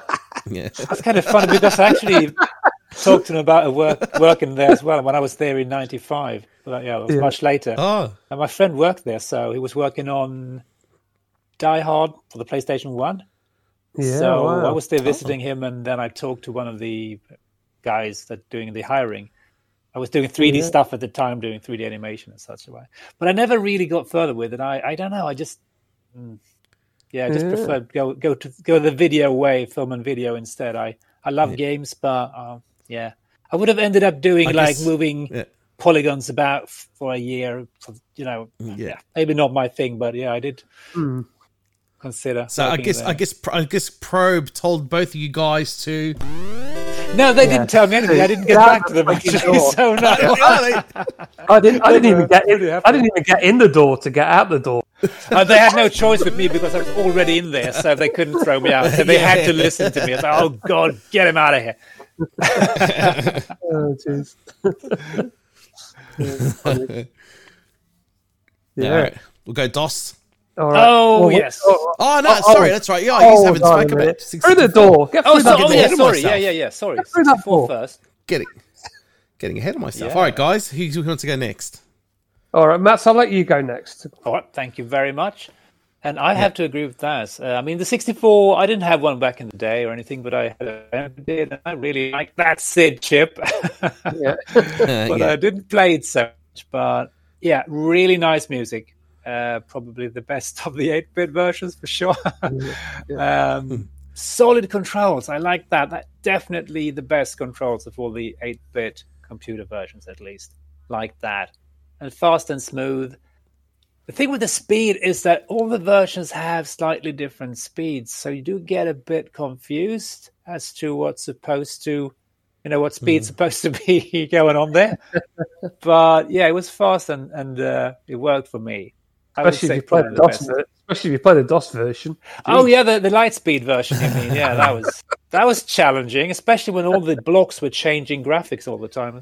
Yeah. that's kind of funny because I actually talked to him about work, working there as well when I was there in '95. But yeah, it was Yeah. much later. Oh. And my friend worked there, so he was working on Die Hard for the PlayStation One. Yeah, so wow. I was there visiting him, and then I talked to one of the guys that doing the hiring. I was doing 3D Yeah. stuff at the time, doing 3D animation and such a way. But I never really got further with it. I, I don't know. I just, mm, yeah, I just Yeah. preferred go go to go the video way, film and video instead. I I love games, but uh, yeah, I would have ended up doing I like guess- moving Yeah. Polygons about for a year. For, you know, Yeah. maybe not my thing, but yeah, I did Hmm. consider. So I guess there. I guess I guess Probe told both of you guys to. No, they didn't tell me anything. I didn't get Yeah, back to them actually. door. So no. I didn't, I didn't even get in. I didn't even get in the door to get out the door. Uh, they had no choice with me because I was already in there, so they couldn't throw me out. So they had to listen to me. I was like, "Oh God, get him out of here!" Oh, jeez. Yeah, yeah. right. We'll go DOS. All right. Oh, Well, yes. oh, Oh no, Oh, sorry, oh. that's right. Yeah, you oh, haven't darling, spoken minute. about through the door. Get Oh, so, the oh ahead yeah, sorry, yeah, yeah, yeah, sorry. through that door. first. Getting getting ahead of myself. Yeah. All right, guys, who, who wants to go next? All right, Matt. I'll let you go next. All right, thank you very much. And I have to agree with that. Uh, I mean, the 64, I didn't have one back in the day or anything, but I had a did, and I really like that SID chip. Yeah. But yeah. I didn't play it so much. But yeah, really nice music. Uh, probably the best of the 8 bit versions for sure. um, solid controls. I like that. that. Definitely the best controls of all the 8 bit computer versions, at least. Like that. and fast and smooth. The thing with the speed is that all the versions have slightly different speeds, so you do get a bit confused as to what's supposed to, you know, what speed's supposed to be going on there. but yeah, it was fast and and uh, it worked for me. I would Especially if you play the the DOS, especially if you play the DOS version. Oh yeah, the, the light speed version. You mean? Yeah, that was that was challenging, especially when all the blocks were changing graphics all the time.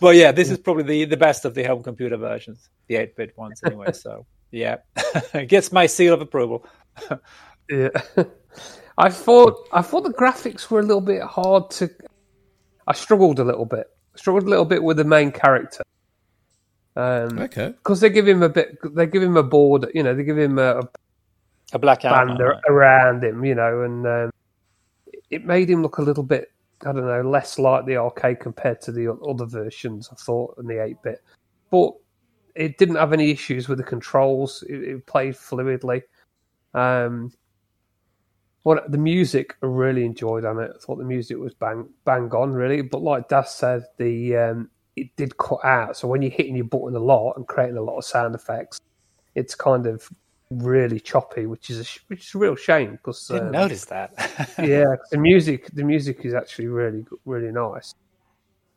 But yeah, this is probably the, the best of the home computer versions, the eight bit ones anyway. So yeah, it gets my seal of approval. Yeah. I thought I thought the graphics were a little bit hard to. I struggled a little bit. Struggled a little bit with the main character. Um, Okay. because they give him a bit. They give him a board. You know, they give him a, a A black band armor. around him. You know, and um, it made him look a little bit. I don't know, less like the arcade compared to the other versions. I thought in the eight bit, but it didn't have any issues with the controls. It, it played fluidly. Um, what the music I really enjoyed on it. I thought the music was bang bang on really, but like Das said, the um, it did cut out. So when you're hitting your button a lot and creating a lot of sound effects, it's kind of really choppy, which is a sh- which is a real shame because Didn't notice that. yeah, the music the music is actually really really nice.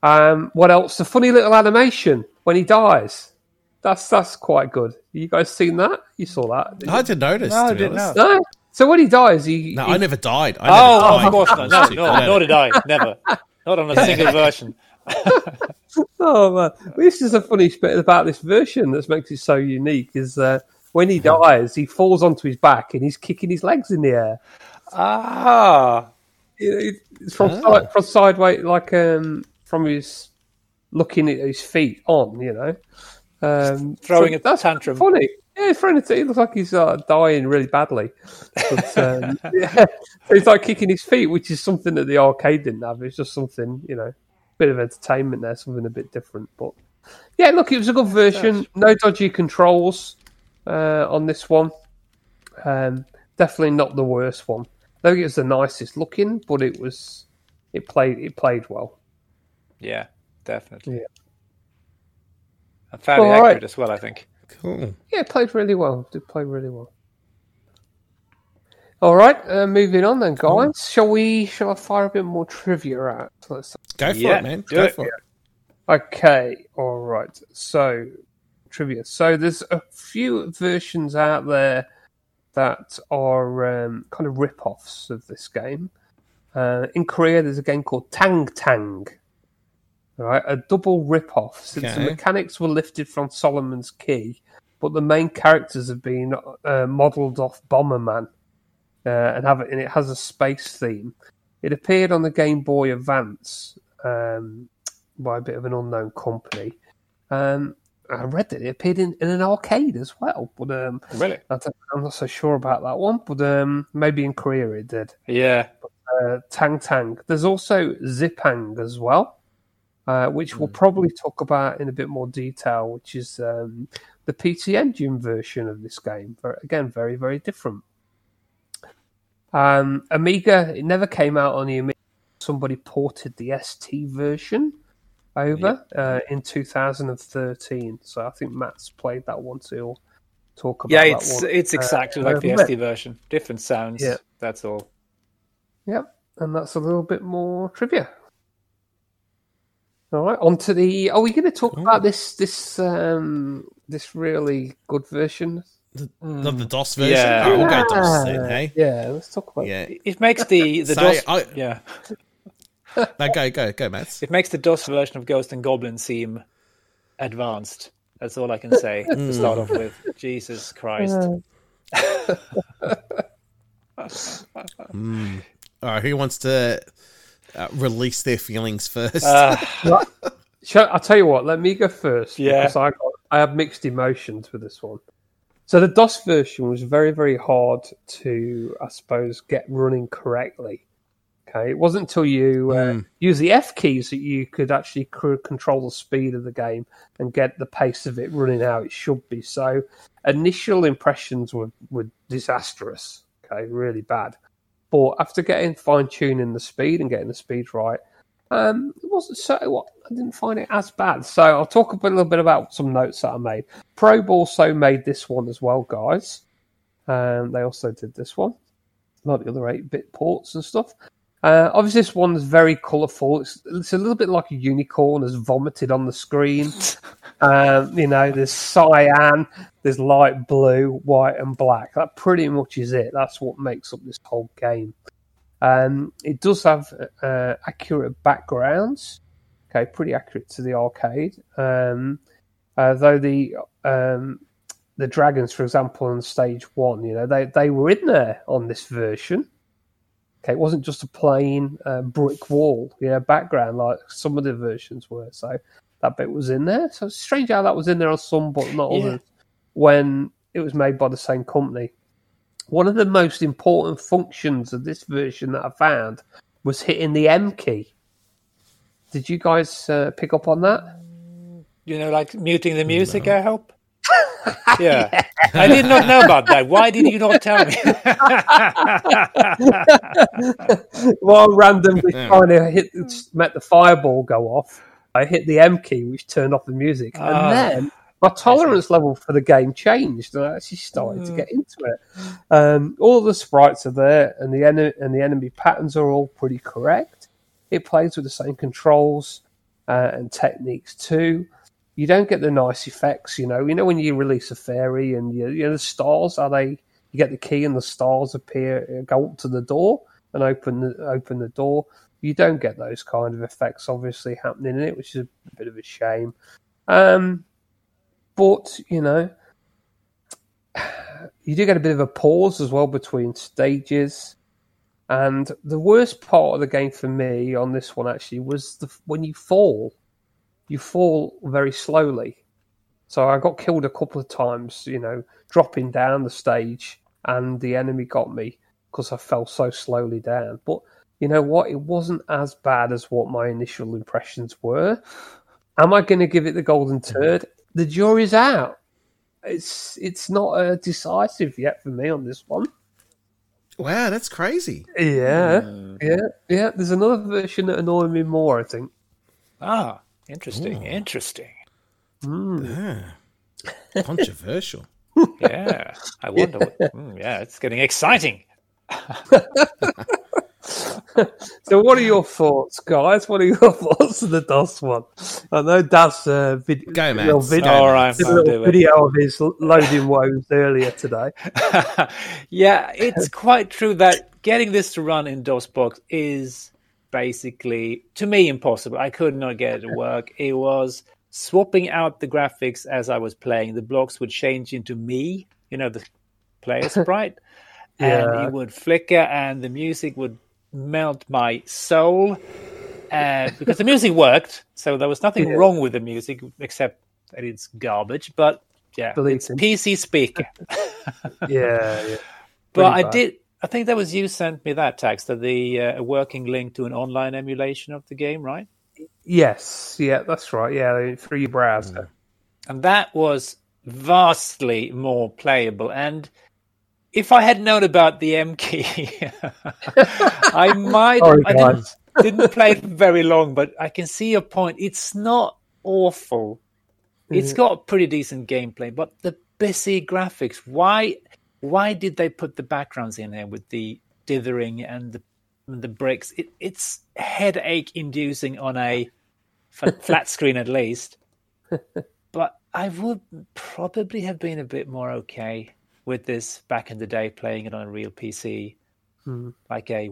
Um, what else? The funny little animation when he dies. That's that's quite good. You guys seen that? You saw that? didn't you? I didn't notice. No, I to be didn't honest. No. So when he dies, he, No, he I never died. I oh, died. of course not. No, no, nor did I. Never. Not on a single version. Oh man, this is a funny bit about this version that makes it so unique. Is uh, when he dies, he falls onto his back and he's kicking his legs in the air. Ah, It's from Oh. side, from sideways, like um, from his looking at his feet on. You know, um, Throwing a that's tantrum. Funny, yeah, throwing a t- He looks like he's uh, dying really badly. But, um, yeah, so he's like kicking his feet, which is something that the arcade didn't have. It's just something, you know, bit of entertainment there, something a bit different. But yeah, look, it was a good version. No dodgy controls uh, on this one. Um, definitely not the worst one. I think it was the nicest looking, but it was. It played. It played well. yeah, definitely. Yeah. And fairly All right. accurate as well, I think. Cool. Yeah, it played really well. Did play really well. All right, uh, moving on then, guys. Shall we? Shall I fire a bit more trivia out? Let's Go for Yeah, it, man. do Go it. for it. Okay, all right. So, trivia. So, there's a few versions out there that are um, kind of rip-offs of this game. Uh, in Korea, there's a game called Tang Tang. All right, a double rip-off. Since the mechanics were lifted from Solomon's Key, but the main characters have been uh, modelled off Bomberman, uh, and have it, and it has a space theme. It appeared on the Game Boy Advance. Um, by a bit of an unknown company. Um, I read that it appeared in, in an arcade as well, but um, Really? I I'm not so sure about that one. But um, maybe in Korea it did. Yeah. Uh, Tang Tang. There's also Zipang as well, uh, which we'll probably talk about in a bit more detail, which is um, the PC Engine version of this game. Again, very very different. Um, Amiga. It never came out on the Amiga. Somebody ported the ST version over uh, in 2013. So I think Matt's played that one too. Talk about Yeah, that it's it's exactly uh, like the. ST version. Different sounds. Yeah. That's all. Yep, and that's a little bit more trivia. All right, on to the. Are we going to talk about this this um this really good version? Of the DOS version? Yeah. Oh, we'll go DOS then, hey? Yeah, let's talk about. Yeah. It makes the the So, DOS. I- yeah. No, go, go, go, Matt. It makes the DOS version of Ghost and Goblin seem advanced. That's all I can say to start off with. Jesus Christ. All right, who wants to uh, release their feelings first? Uh, Shall, I'll tell you what. Let me go first. Yeah. because I got, I have mixed emotions with this one. So the DOS version was very very hard to, I suppose, get running correctly. Okay, it wasn't until you uh, Mm. use the F keys that you could actually c- control the speed of the game and get the pace of it running how it should be. So initial impressions were, were disastrous. Okay, really bad. But after getting fine tuning the speed and getting the speed right, Um, it wasn't so. I didn't find it as bad. So I'll talk a little bit about some notes that I made. Probe also made this one as well, guys. Um, they also did this one, like the other eight-bit ports and stuff. Uh, obviously, this one's very colourful. It's, it's a little bit like a unicorn has vomited on the screen. um, you know, there's cyan, there's light blue, white, and black. That pretty much is it. That's what makes up this whole game. Um, it does have uh, accurate backgrounds. Okay, pretty accurate to the arcade. Um, uh, though the um, the dragons, for example, on stage one, you know, they they were in there on this version. Okay, it wasn't just a plain uh, brick wall, you know, background like some of the versions were. So that bit was in there. So it's strange how that was in there on some, but not Yeah. others. When it was made by the same company. One of the most important functions of this version that I found was hitting the M key. Did you guys uh, pick up on that? You know, like muting the music, I hope. yeah. I did not know about that. Why did you not tell me? While randomly Yeah. trying to hit, make the fireball go off, I hit the M key, which turned off the music, and Ah. then my tolerance level for the game changed, and I actually started to Mm. get into it. Um, all the sprites are there, and the en- and the enemy patterns are all pretty correct. It plays with the same controls uh, and techniques too. You don't get the nice effects, you know. You know when you release a fairy and you, you know the stars are they? You get the key and the stars appear, uh, go up to the door and open the open the door. You don't get those kind of effects, obviously, happening in it, which is a bit of a shame. Um, but you know, you do get a bit of a pause as well between stages. And the worst part of the game for me on this one actually was the, when you fall, you fall very slowly. So I got killed a couple of times, you know, dropping down the stage, and the enemy got me because I fell so slowly down. But you know what? It wasn't as bad as what my initial impressions were. Am I going to give it the golden mm-hmm. turd? The jury's out. It's it's not uh, decisive yet for me on this one. Wow, that's crazy. Yeah, Mm. yeah, yeah. There's another version that annoyed me more. I think. Ah, interesting. Ooh. Interesting. Mm. Ah, controversial. Yeah. I wonder. What, mm, yeah, it's getting exciting. So, what are your thoughts, guys? What are your thoughts of the DOS one? I know Daz uh, vid- Go, man. little vid- Go, All right, did a I'll little do it. video of his loading woes earlier today. yeah, it's quite true that getting this to run in DOSBox is basically, to me, impossible. I could not get it to work. It was swapping out the graphics as I was playing. The blocks would change into me, you know, the player sprite, and it would flicker, and the music would melt my soul. Uh, because the music worked, so there was nothing Yeah. wrong with the music except that it's garbage. But yeah, Believe it's him. PC speaker. Yeah, yeah. But Pretty I bad. did. I think that was you sent me that text, that the uh, a working link to an online emulation of the game, right? Yes, yeah, that's right. Yeah, through your browser. And that was vastly more playable. And if I had known about the M key, I might. Sorry, I didn't, didn't play it very long, but I can see your point. It's not awful. Mm-hmm. It's got pretty decent gameplay, but the busy graphics. Why? Why did they put the backgrounds in here with the dithering and the and the bricks? It, it's headache inducing on a flat screen at least. But I would probably have been a bit more okay with this back in the day, playing it on a real PC, Hmm. like a.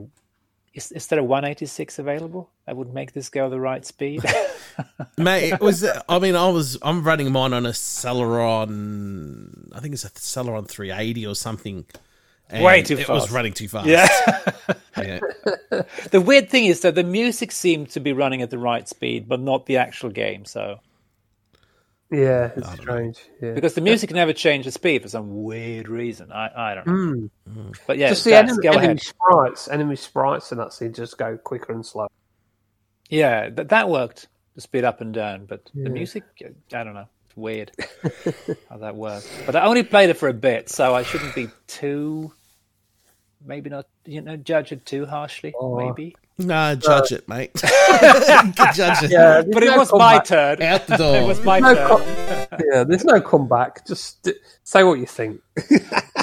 Is, is there a 186 available? That would make this go the right speed. Mate, it was. I mean, I was. I'm running mine on a Celeron. I think it's a Celeron 380 or something. and Way too It was running too fast. yeah. Yeah. the weird thing is that the music seemed to be running at the right speed, but not the actual game. So Yeah, it's I don't know. strange. Yeah. because the music never changed the speed for some weird reason, I, I don't know. Mm. But yeah, just the that's- enemy, go enemy ahead. sprites, enemy sprites, and that seem just go quicker and slower. Yeah, that that worked. The speed up and down, but Yeah. the music, I don't know. It's weird how that works. But I only played it for a bit, so I shouldn't be too. Maybe not, you know, judge it too harshly. Oh. Maybe. Nah, judge it, mate. judge it. Yeah, But it was my turn. Out the It was my No turn. co- yeah, there's no comeback. Just d- say what you think.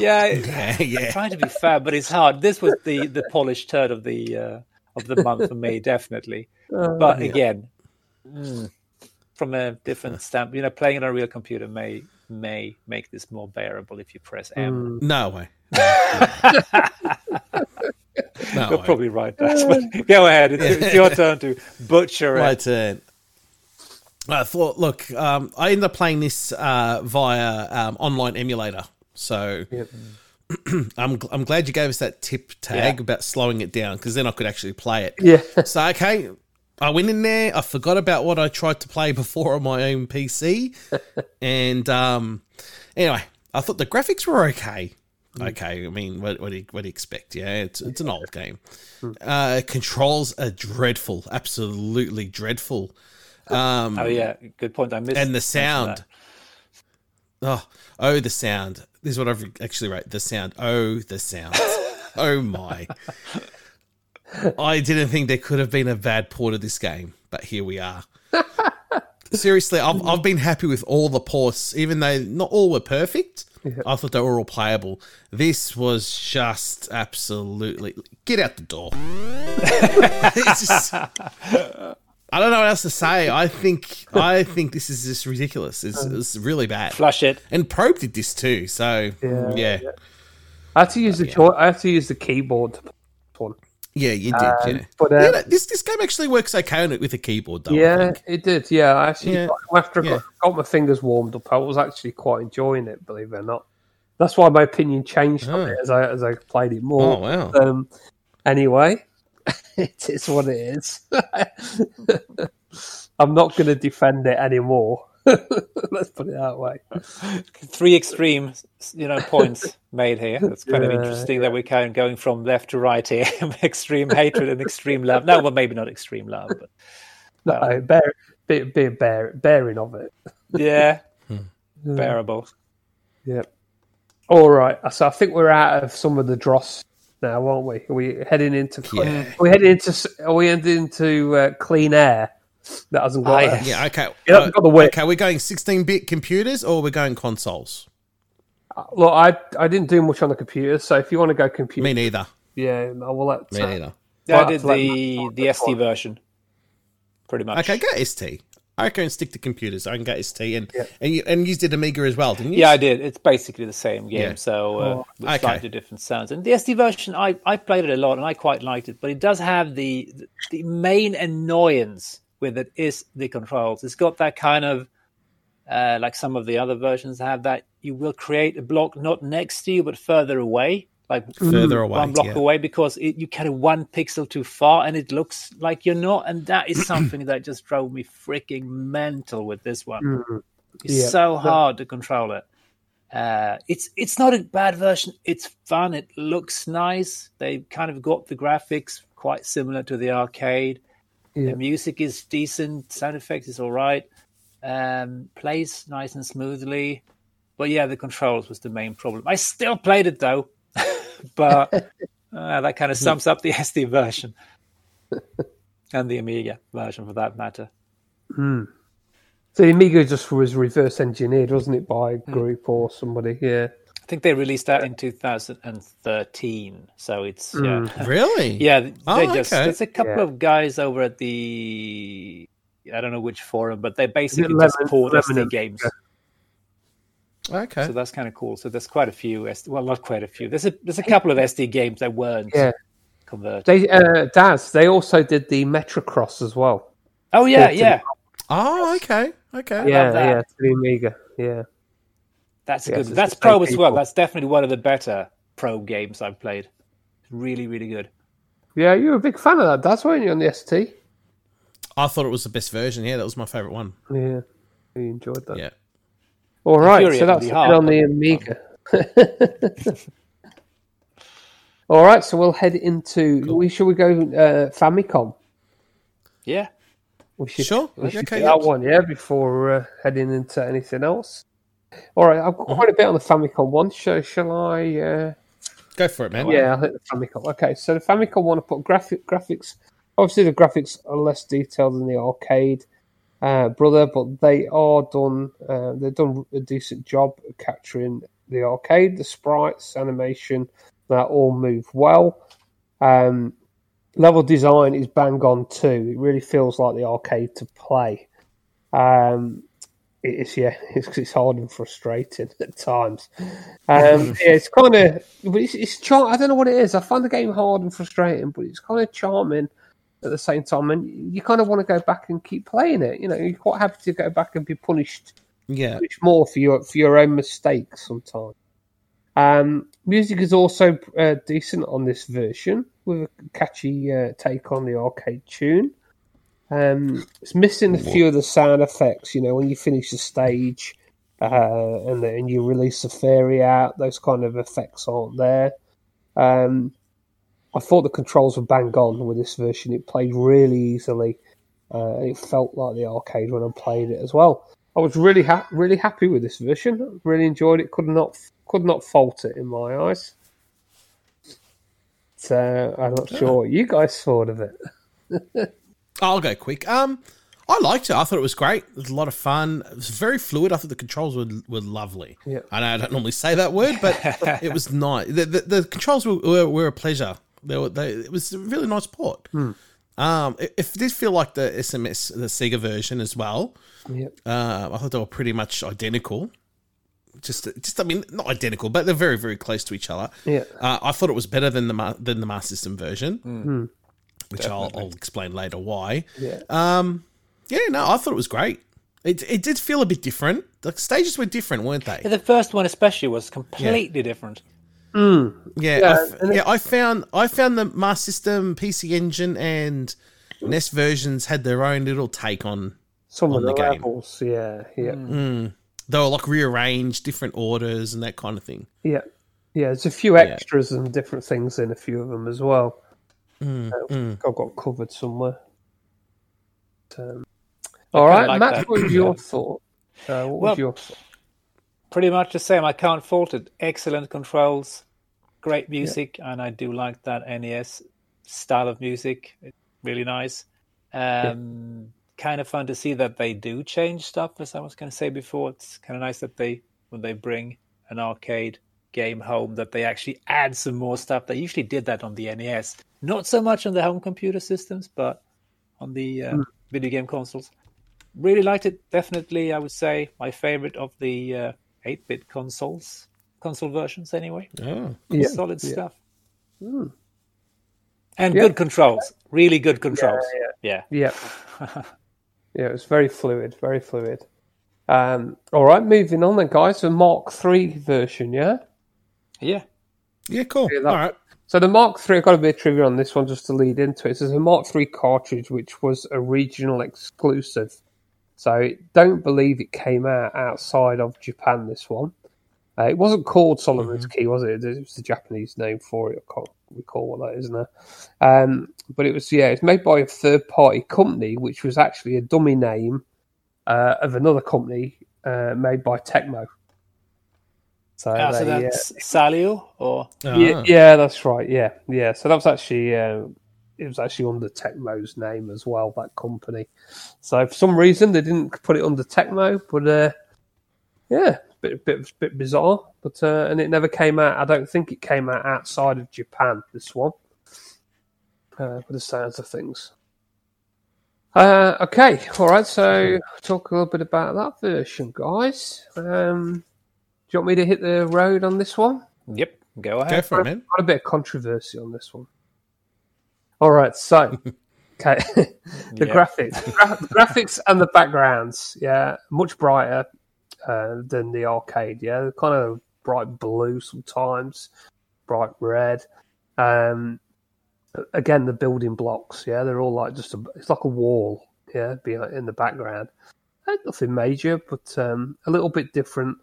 Yeah, yeah, yeah. trying to be fair, but it's hard. This was the the polished turd of the uh, of the month for me, definitely. But again, mm, from a different stamp, you know, playing on a real computer may may make this more bearable if you press M. No way. No You're way. probably right. Daz, but go ahead. It's, it's your turn to butcher My it. My turn. I thought, look, um, I ended up playing this uh, via um, online emulator. So Yep. I'm, gl- I'm glad you gave us that tip tag Yeah. about slowing it down because then I could actually play it. Yeah. So, okay, I went in there. I forgot about what I tried to play before on my own PC. and um, anyway, I thought the graphics were okay. Okay, I mean, what, what, do you, what do you expect? Yeah, it's, it's an old game. Uh, controls are dreadful, absolutely dreadful. Um, Oh yeah, good point. I missed and the sound. Oh, oh, the sound. This is what I've actually wrote. The sound. Oh, the sound. oh my. I didn't think there could have been a bad port of this game, but here we are. Seriously, I've, I've been happy with all the ports, even though not all were perfect. I thought they were all playable. This was just absolutely get out the door. It's just- I don't know what else to say. I think I think this is just ridiculous. It's, um, it's really bad. Flush it. And Probe did this too, so Yeah. yeah, yeah, I had to use the oh, joy- I had to use the keyboard. to play One. you did. Um, yeah, but, uh, Yeah, this this game actually works okay on it with a keyboard, though. Yeah, it did. Yeah, I actually Yeah. after I Yeah. got, got my fingers warmed up, I was actually quite enjoying it. Believe it or not, that's why my opinion changed on Oh. it as I as I played it more. Oh wow. Um, anyway, it is what it is. I'm not going to defend it anymore. Let's put it that way. Three extreme, you know, points made here. That's kind of Yeah, interesting that we're kind of going from left to right here. extreme hatred and extreme love. No, well, maybe not extreme love, but No, bear, be, be a bear, bearing of it. yeah, bearable. Yep. All right. So I think we're out of some of the dross now, aren't we? Are we heading into Yeah. are we heading into are we heading into uh, clean air that hasn't got I- a- Yeah, okay. Yeah, Uh, got the whip. okay, we're going 16-bit computers or we're going consoles? Look, I I didn't do much on the computer, so if you want to go computer, Me neither. yeah, I will let. Me uh, neither. Yeah, I did like- the the ST version, pretty much. Okay, go ST. I can stick to computers. I can get ST and Yeah. and you and you did Amiga as well, didn't you? Yeah, I did. It's basically the same game, Yeah. so uh, Oh, with okay. slightly different sounds. And the ST version, I, I played it a lot and I quite liked it, but it does have the the main annoyance with it is the controls. It's got that kind of uh, like some of the other versions have that you will create a block not next to you but further away, like Further away. one block yeah. away because it, you carry one pixel too far and it looks like you're not. And that is something that just drove me freaking mental with this one. mm, It's Yeah. so hard to control it. Uh, it's it's not a bad version. It's fun. It looks nice. They kind of got the graphics quite similar to the arcade. Yeah. The music is decent. Sound effects is all right. Um, plays nice and smoothly. But yeah, the controls was the main problem. I still played it though, but uh, that kind of sums up the ST version and the Amiga version for that matter. So the Amiga just was reverse engineered, wasn't it, by a Hmm. group or somebody? Yeah. I think they released that in 2013. So it's yeah, Really? yeah. They Oh, just okay. there's a couple Yeah. of guys over at the I don't know which forum, but they basically Lemon- just port Lemon- ST games. Okay. So that's kind of cool. So there's quite a few. ST, well, not quite a few. There's a there's a couple of ST games that weren't Yeah. converted. They uh, Daz. They also did the Metrocross as well. oh yeah, yeah. Oh, okay. Okay. yeah, that. yeah, to the Amiga. Yeah. That's a Yes, good. it's That's the Pro as well. That's definitely one of the better Pro games I've played. Really, really good. Yeah, you're a big fan of that. That's why you're on the ST? I thought it was the best version. Yeah, that was my favorite one. Yeah, you enjoyed that. Yeah. All right, so that's it hard, on the Amiga. All right, so we'll head into. We should we go uh, Famicom? Yeah. We should, Sure. We should Okay, do that one, yeah, before uh, heading into anything else. All right, I've got quite a bit on the Famicom one. Shall, shall I? Uh, Go for it, man. yeah, I'll hit the Famicom. Okay, so the Famicom one, I put graphic graphics Obviously, the graphics are less detailed than the arcade, uh, brother, but they are done. Uh, they've done a decent job capturing the arcade, the sprites, animation. That all move well. Um, level design is bang on too. It really feels like the arcade to play. Um, it's yeah, it's, it's hard and frustrating at times. Um, yeah, it's kind of, but it's, it's char- I don't know what it is. I find the game hard and frustrating, but it's kind of charming at the same time, and you kind of want to go back and keep playing it. You know, you're quite happy to go back and be punished, Yeah. punished more for your for your own mistakes sometimes. Um, music is also uh, decent on this version with a catchy uh, take on the arcade tune. Um, it's missing a few of the sound effects, you know, when you finish the stage uh, and you release the fairy out, those kind of effects aren't there. Um, I thought the controls were bang on with this version. It played really easily. Uh, it felt like the arcade when I played it as well. I was really ha- really happy with this version. Really enjoyed it. Could not could not fault it in my eyes. So I'm not sure what you guys thought of it. I'll go quick. Um, I liked it. I thought it was great. It was a lot of fun. It was very fluid. I thought the controls were were lovely. Yeah. I know I don't normally say that word, but it was nice. The, the, the controls were, were, were a pleasure. They were. They, it was a really nice port. Um, it, it did feel like the SMS, the Sega version as well. Yep. Uh, I thought they were pretty much identical. Just, just I mean, not identical, but they're very, very close to each other. Yeah. Uh, I thought it was better than the Ma- than the Master System version, which I'll, I'll explain later why. Yeah. Um, yeah, no, I thought it was great. It it did feel a bit different. The stages were different, weren't Yeah, they? the first one especially was completely different. Mm. Yeah, Yeah, I f- yeah. I found I found the Master System, PC Engine, and NES versions had their own little take on. Some on of the, the game. levels, yeah, yeah, mm. Mm. They were like rearranged, different orders, and that kind of thing. yeah, yeah. There's a few extras and different things in a few of them as well. Mm, Uh, I've got covered somewhere. Um, all right, like Matt. that. What was your thought? Uh, what Well- was your thought? Pretty much the same. I can't fault it. Excellent controls, great music, and I do like that NES style of music. It's really nice. Um, Kind of fun to see that they do change stuff, as I was going to say before. It's kind of nice that they, when they bring an arcade game home, that they actually add some more stuff. They usually did that on the NES, not so much on the home computer systems, but on the uh, video game consoles. Really liked it. Definitely, I would say my favorite of the uh, 8-bit consoles, console versions anyway. Oh, Yeah, Solid yeah. stuff. Hmm. And Yeah. good controls. Really good controls. Yeah. Yeah, yeah. It was very fluid, very fluid. Um, all right, moving on then, guys. The Mark III version, yeah. Yeah. yeah, cool. Yeah, that- All right. So the Mark III, I've got a bit of trivia on this one just to lead into it. So it's a Mark III cartridge, which was a regional exclusive. So don't believe it came out outside of Japan. This one, uh, it wasn't called Solomon's Key, was it? It was the Japanese name for it. I can't recall what that is now. Um, but it was yeah, it's made by a third-party company, which was actually a dummy name uh, of another company uh, made by Tecmo. So, Ah, so they, uh, that's Salio or yeah, Ah. yeah, that's right. Yeah, yeah. So that was actually uh, it was actually under Tecmo's name as well. That company. So for some reason they didn't put it under Tecmo, but uh, yeah, bit bit bit bizarre. But uh, and it never came out. I don't think it came out outside of Japan. This one, uh, for the sounds of things. Uh, okay, all right. So talk a little bit about that version, guys. Um, do you want me to hit the road on this one? Yep, go ahead. Go ahead. for it, man. Got a bit of controversy on this one. All right, so okay, the Yeah. graphics, gra- the graphics and the backgrounds, yeah, much brighter uh, than the arcade. Yeah, They're kind of bright blue sometimes, bright red. Um, again, the building blocks, yeah, they're all like just a, it's like a wall, yeah, behind in the background. Uh, Nothing major, but um, a little bit different.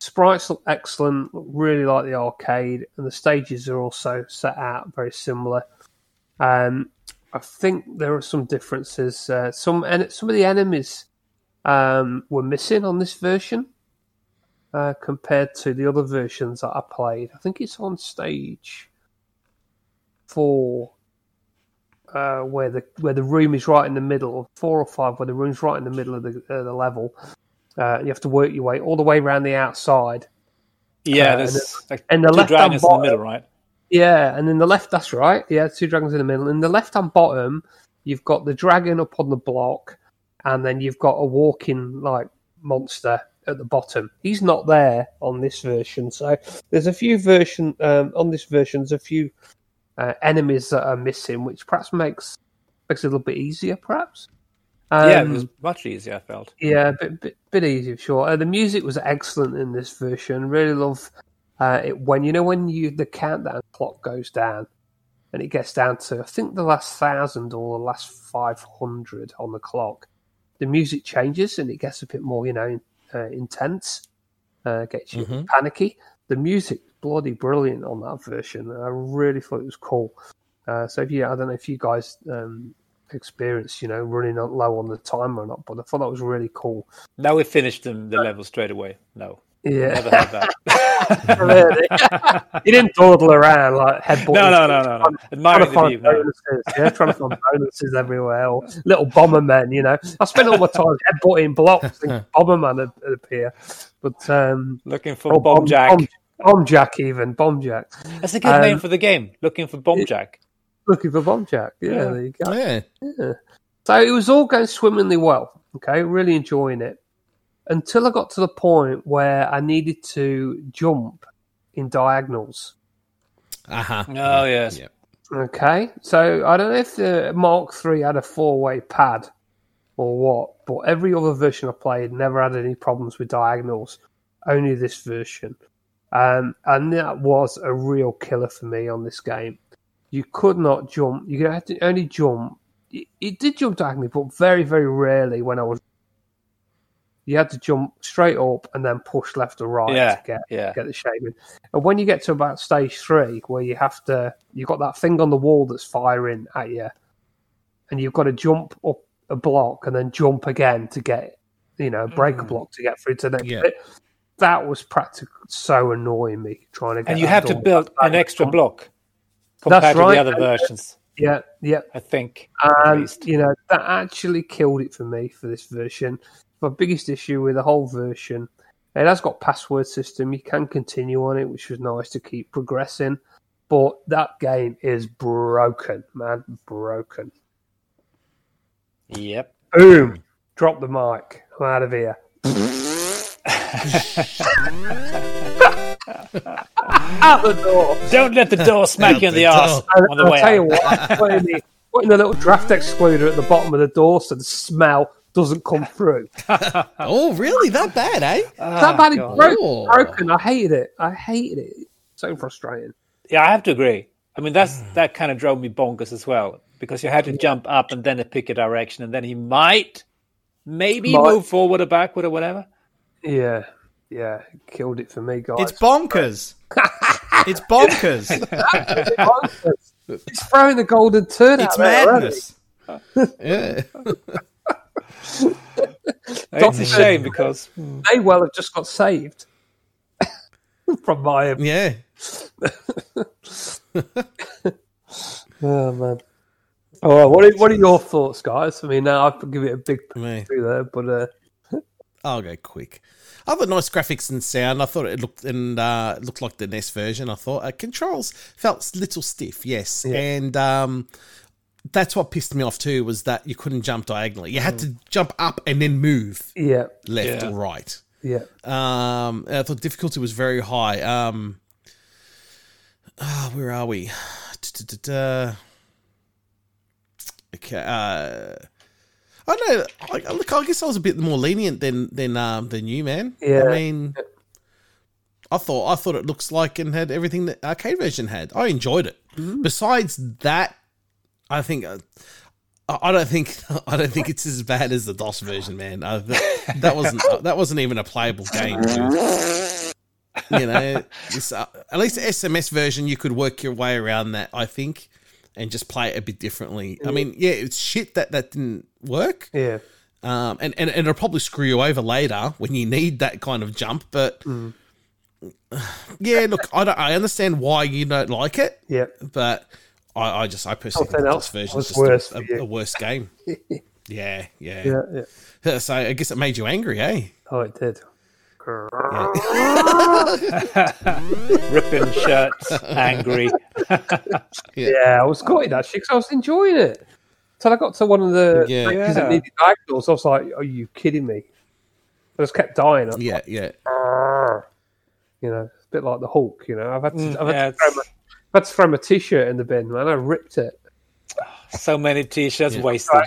Sprites look excellent, look really like the arcade, and the stages are also set out very similar. Um, I think there are some differences. Uh, some en- some of the enemies um, were missing on this version uh, compared to the other versions that I played. I think it's on stage four. uh, where the where the room is right in the middle, four or five where the room's right in the middle of the uh, the level. Uh, you have to work your way all the way around the outside. Yeah, Uh, there's like and the two left-hand dragons in the middle, right? Yeah, and then the left, that's right. Yeah, two dragons in the middle. In the left hand bottom, you've got the dragon up on the block, and then you've got a walking like monster at the bottom. He's not there on this version, so there's a few version um, on this version. There's a few uh, enemies that are missing, which perhaps makes makes it a little bit easier, perhaps. Yeah, it Um, was much easier. I felt. yeah, a bit, bit, bit easier, sure. Uh, the music was excellent in this version. Really love uh, it when you know when you the countdown clock goes down, and it gets down to I think the last thousand or the last five hundred on the clock. The music changes and it gets a bit more, you know, uh, intense. Uh, gets you Mhm. panicky. The music bloody brilliant on that version. I really thought it was cool. Uh, so if you, I don't know if you guys um, experienced, you know, running on low on the timer or not, but I thought that was really cool. Now we finished them, the level straight away. No, Yeah, never had that. really. you didn't dawdle around like headbutt. no, no, no, no, no. Trying to the find No. bonuses, yeah, trying to find bonuses everywhere, or little bomber men. You know, I spent all my time headbutting blocks, and bomber man would, would appear. But um, Looking for oh, Bomb Jack. bomb, bomb jack, even bomb jack. That's a good Um, name for the game. Looking for Bomb Jack. Looking for bomb jack. Yeah, Yeah. there you go. Yeah. So it was all going swimmingly well. Okay, really enjoying it until I got to the point where I needed to jump in diagonals. Uh huh. Oh yes. Yeah. Okay, so I don't know if the Mark III had a four-way pad or what, but every other version I played never had any problems with diagonals. Only this version, um, and that was a real killer for me on this game. You could not jump. You had to only jump. It, it did jump diagonally, but very, very rarely when I was. You had to jump straight up and then push left or right Yeah. to get Yeah. get the shape in. And when you get to about stage three, where you have to, you've got that thing on the wall that's firing at you, and you've got to jump up a block and then jump again to get, you know, break a mm. block to get through to the next Yeah. bit. That was practically so annoying me trying to get. And you have to build an extra block compared That's to right. the other versions. Yeah, yeah. I think. And you know that actually killed it for me for this version. My biggest issue with the whole version, it has got password system. You can continue on it, which was nice to keep progressing. But that game is broken, man, broken. Yep. Boom! Drop the mic. I'm out of here. out the door. Don't let the door smack you in the the ass on the I'll way tell you what, putting the, putting the little draft excluder at the bottom of the door so the smell doesn't come through. Oh, really? That bad, eh? that bad it broke, Oh. broken. I hated it. I hated it. So frustrating. Yeah, I have to agree. I mean, that's that kind of drove me bonkers as well because you had to jump up and then pick a direction, and then he might, maybe Might. move forward or backward or whatever. Yeah, yeah, killed it for me, guys. It's bonkers. it's bonkers. It's throwing the golden turd It's out there madness. yeah. It's a shame because They well have just got saved from my. Yeah. Oh man. All right, what are, what are your thoughts, guys? I mean, now I have to give it a big through there, but uh, I'll go quick. Other nice graphics and sound. I thought it looked and uh, looked like the NES version. I thought uh, controls felt a little stiff, yes, and um, that's what pissed me off too. Was that you couldn't jump diagonally. You had to jump up and then move yeah, left Yeah. or right. yeah, Um, I thought difficulty was very high. Um, ah, where are we? Okay. Uh, I don't know. I, look, I guess I was a bit more lenient than than um, than you, man. Yeah. I mean, I thought I thought it looks like and had everything that arcade version had. I enjoyed it. Besides that, I think. Uh, I I don't think I don't think it's as bad as the DOS version, man. Uh, that, that wasn't that wasn't even a playable game. Dude. You know, this, uh, at least the SMS version, you could work your way around that. I think, and just play it a bit differently. I mean, yeah, it's shit that that didn't work, yeah, um, and, and and it'll probably screw you over later when you need that kind of jump. But yeah, look, I don't, I understand why you don't like it, yeah. but I, I just I personally think DOS version is just a, a, a worse game. yeah, yeah, Yeah, yeah. So I guess it made you angry, eh? Oh, it did. Ripping shirts, angry. Yeah, I was gutted actually because I was enjoying it. Till I got to one of the Yeah. sections that Yeah. needed diagonals, I was like, "Are you kidding me?" I just kept dying. I was Yeah, yeah. like, You know, it's a bit like the Hulk. You know, I've had to, Mm, I've had, yeah, to throw it's- my, I've had to throw my t-shirt in the bin, man. I ripped it. So many t-shirts Yeah. wasted.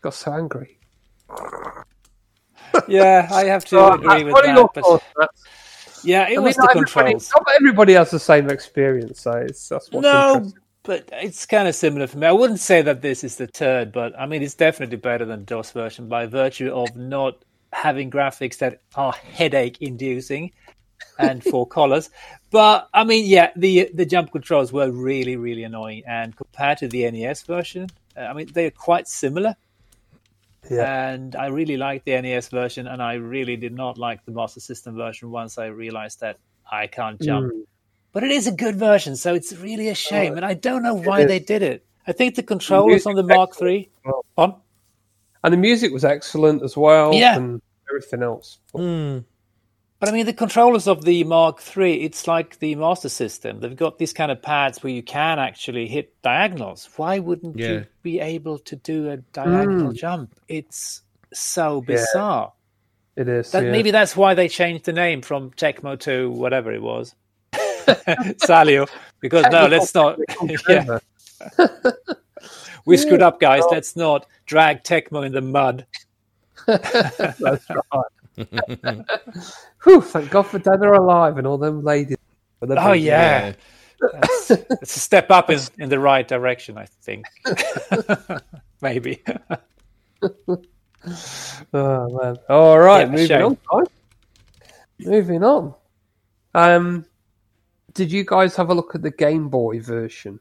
Got so angry. Yeah, I have to agree with are that. But Matt? yeah, it I was mean, the not everybody, controls. not everybody has the same experience, so it's, that's what's No, but it's kind of similar for me. I wouldn't say that this is the turd, but I mean, it's definitely better than DOS version by virtue of not having graphics that are headache inducing and four colors. But I mean, yeah, the the jump controls were really, really annoying. And compared to the NES version, uh, I mean, they're quite similar. Yeah. And I really liked the NES version, and I really did not like the Master System version once I realized that I can't jump. Mm. But it is a good version, so it's really a shame, and I don't know why they did it. I think the controllers on the Mark III. well. On? And the music was excellent as well. Yeah. And everything else. Mm. But I mean, the controllers of the Mark III, it's like the Master System. They've got these kind of pads where you can actually hit diagonals. Why wouldn't Yeah. you be able to do a diagonal Mm. jump? It's so bizarre. It is. That, yeah. Maybe that's why they changed the name from Tecmo to whatever it was. Salio. Because no, let's not. yeah, we screwed up, guys. Let's not drag Tecmo in the mud. That's right. Whew, thank God for Dead or Alive and all them ladies. Oh, yeah. It's a step up in, in the right direction, I think. Maybe. Oh man. All right, Yeah, moving shame. on. guys. Moving on. Um, did you guys have a look at the Game Boy version?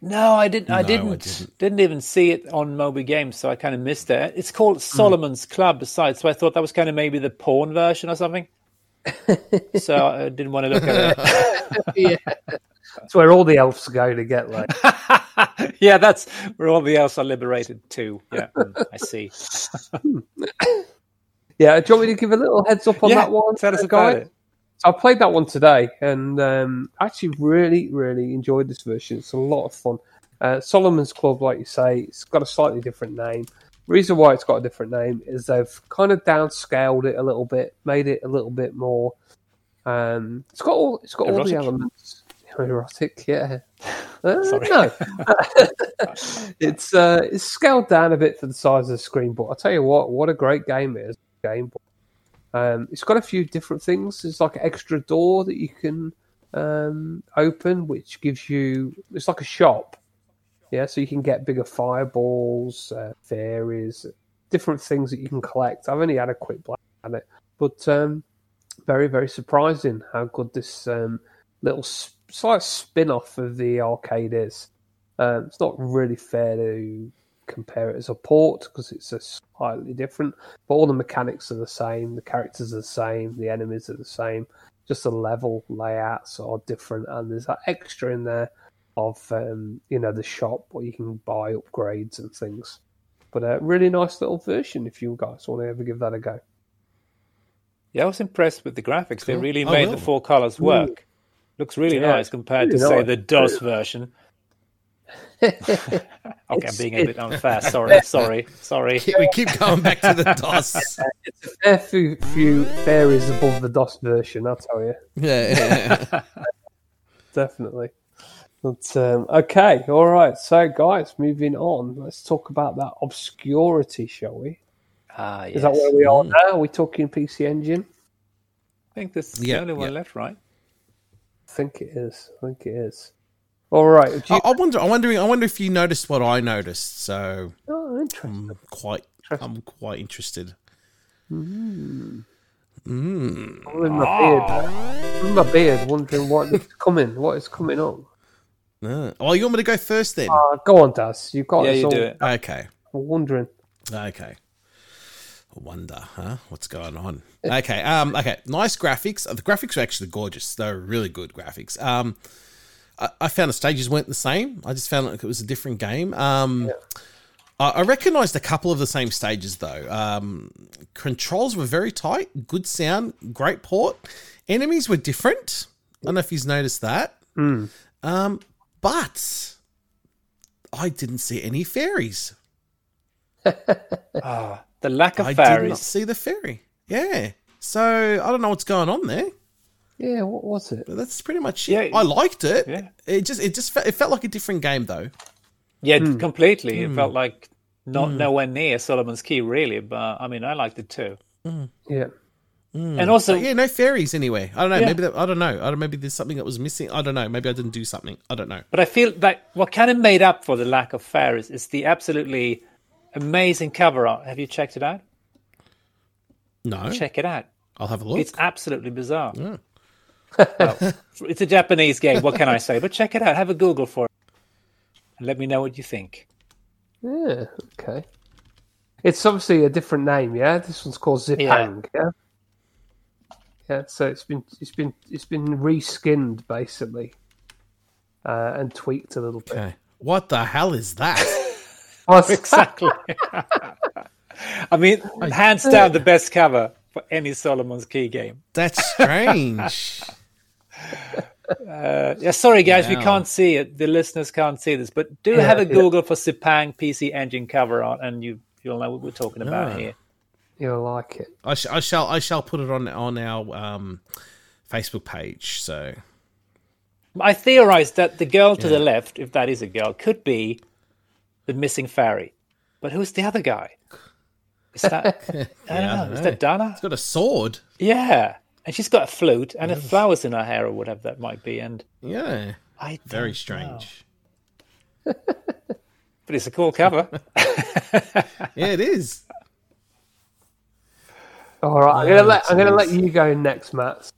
No, I didn't. I No, I didn't. didn't. didn't. even see it on Moby Games, so I kind of missed it. It's called Solomon's Club, besides, so I thought that was kind of maybe the porn version or something. so I didn't want to look at yeah, that's where all the elves go to get like. yeah, that's where all the elves are liberated too. Yeah, mm, I see. Yeah, do you want me to give a little heads up on yeah, that one? tell us about guys? it. I played that one today, and um, actually really, really enjoyed this version. It's a lot of fun. Uh, Solomon's Club, like you say, it's got a slightly different name. Reason why it's got a different name is they've kind of downscaled it a little bit, made it a little bit more. Um, it's got all it's got all the elements. Erotic, yeah. Uh, no, it's uh, it's scaled down a bit for the size of the screen, but I tell you what, what a great game it is. Game Boy. Um, it's got a few different things. It's like an extra door that you can um, open, which gives you. It's like a shop. Yeah, so you can get bigger fireballs, uh, fairies, different things that you can collect. I've only had a quick play at it, but um, very, very surprising how good this um, little s- slight spin off of the arcade is. Um, it's not really fair to compare it as a port because it's a slightly different, but all the mechanics are the same, the characters are the same, the enemies are the same, just the level layouts are different, and there's that extra in there of um, you know the shop where you can buy upgrades and things. But a really nice little version if you guys want to ever give that a go. Yeah, I was impressed with the graphics. They really I made will. the four colors work. Looks really Yeah, nice compared really to say the DOS version. Okay, I'm being a bit unfair. Sorry, sorry, sorry. we keep going back to the DOS. It's a fair few, few fairies above the DOS version, I'll tell you. Yeah, yeah. Definitely. But, um, okay, all right. So, guys, moving on. Let's talk about that obscurity, shall we? Ah, yes. Is that where we are now? Are we talking PC Engine? I think this is Yeah, the only one yeah. left, right? I think it is. I think it is. All right. You... I, I wonder. I'm wondering. I wonder if you noticed what I noticed. So Oh, interesting. I'm quite. I'm quite interested. Mm. I'm with my beard. With my beard, wondering what is coming. What is coming on? Ah. Oh, you want me to go first then? Uh, go on, Daz. You've got Yeah, us you all do it. Okay. I'm wondering. Okay. I wonder, huh? What's going on? Okay. Um. Okay. Nice graphics. Uh, The graphics are actually gorgeous. They're really good graphics. Um. I, I found the stages weren't the same. I just found like it was a different game. Um, I, I recognized a couple of the same stages though. Um, controls were very tight, good sound, great port. Enemies were different. I don't know if you've noticed that. Mm. Um, but I didn't see any fairies. Ah, the lack of I did not fairies. see the fairy. Yeah. So I don't know what's going on there. Yeah, what was it? But that's pretty much it. Yeah. it. I liked it. Yeah. It just it just fe- it felt like a different game though. Yeah, Hmm. completely. It hmm. felt like not hmm. nowhere near Solomon's Key, really. But I mean, I liked it too. Hmm. Yeah. And also, But yeah, no fairies anywhere. I don't know. Yeah. Maybe that, I don't know. I don't. Maybe there's something that was missing. I don't know. Maybe I didn't do something. I don't know. But I feel like what kind of made up for the lack of fairies is the absolutely amazing cover art. Have you checked it out? No, Check it out. I'll have a look. It's absolutely bizarre. Well, it's a Japanese game. What can I say? But check it out. Have a Google for it. And let me know what you think. Yeah. Okay. It's obviously a different name, yeah. This one's called Zipang, yeah. Yeah. so it's been it's been it's been reskinned basically, uh, and tweaked a little bit. okay. What the hell is that? What's- Exactly. I mean, hands down, the best cover for any Solomon's Key game. That's strange. Uh, yeah, sorry guys, we can't see it. The listeners can't see this, but do Yeah, have a yeah. Google for Zipang PC Engine cover art, and you you'll know what we're talking about Ah. here. You'll like it. I, sh- I shall. I shall put it on on our um, Facebook page. So I theorized that the girl to the left, if that is a girl, could be the missing fairy. But who's the other guy? Is that I don't I know? don't Is that Dana? it's got a sword. Yeah, and she's got a flute and a flowers in her hair or whatever that might be. And Yeah, I very strange. but it's a cool cover. Yeah, it is. All right, I'm gonna let I'm gonna let you go next, Matt.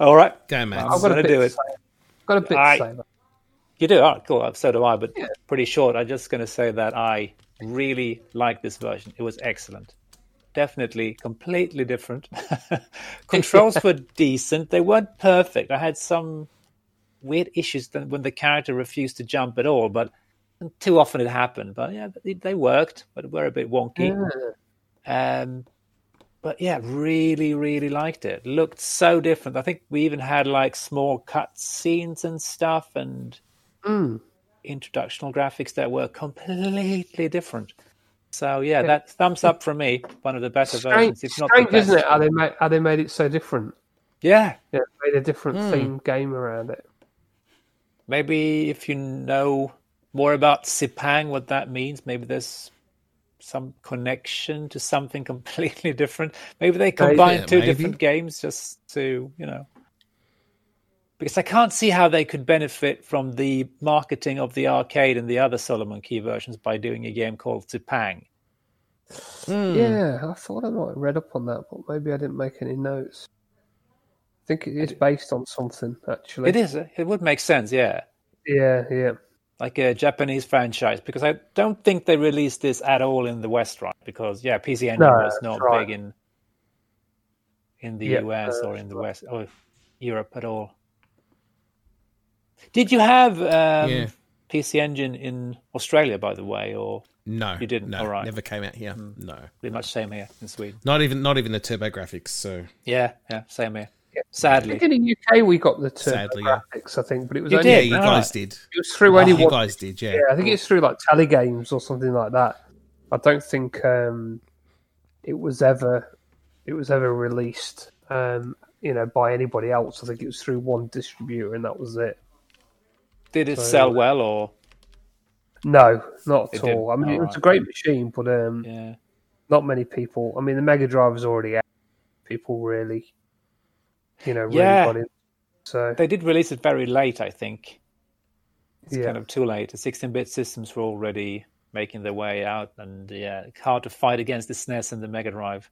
All right, Go, Matt. I'm I've got a gonna bit do it. say. I've got a bit I- to say. though. you do. All right, cool. So do I. But pretty short. I'm just going to say that I really like this version. It was excellent. Definitely, completely different. Controls were decent. They weren't perfect. I had some weird issues when the character refused to jump at all, but too often it happened. But yeah, they, they worked, but were a bit wonky. Um, but yeah, really, really liked it. Looked so different. I think we even had like small cut scenes and stuff, and Mm. introductional graphics that were completely different. So yeah, that thumbs up from me. One of the better Strange, versions, if not strange the best. isn't it? How they made how they made it so different. Yeah, Yeah, made a different Hmm. theme game around it. maybe if you know more about Zipang, what that means, maybe there's some connection to something completely different. Maybe they combine Yeah, two maybe. different games just to, you know. Because I can't see how they could benefit from the marketing of the arcade and the other Solomon Key versions by doing a game called Zipang. Hmm. Yeah, I thought I might have read up on that, but maybe I didn't make any notes. I think it is based on something actually. It is. It would make sense, yeah. Yeah, yeah. Like a Japanese franchise, because I don't think they released this at all in the West, right? Because yeah, PC Engine No, was not right. big in in the Yeah, US uh, or in the West or Europe at all. Did you have um, Yeah. PC Engine in Australia, by the way, or No, You didn't? No, All right. never came out here. No, pretty much same here in Sweden? not even not even the TurboGrafx. So Yeah, yeah, same here. I Sadly, think in the UK we got the turbo Sadly, yeah. graphics, I think, but it was You only yeah, did? you All guys right. did. it was through only you one. guys did. Yeah. Yeah, I think it's through like Telegames or something like that. I don't think um, it was ever it was ever released, um, you know, by anybody else. I think it was through one distributor, and that was it. Did it So- sell well, or No, not at all. I mean, it was a great machine, but um, yeah? not many people. I mean, the Mega Drive was already out. People really, you know, really Yeah. got in. So They did release it very late, I think. It's yeah, kind of too late. The 16-bit systems were already making their way out, and yeah, it's hard to fight against the SNES and the Mega Drive.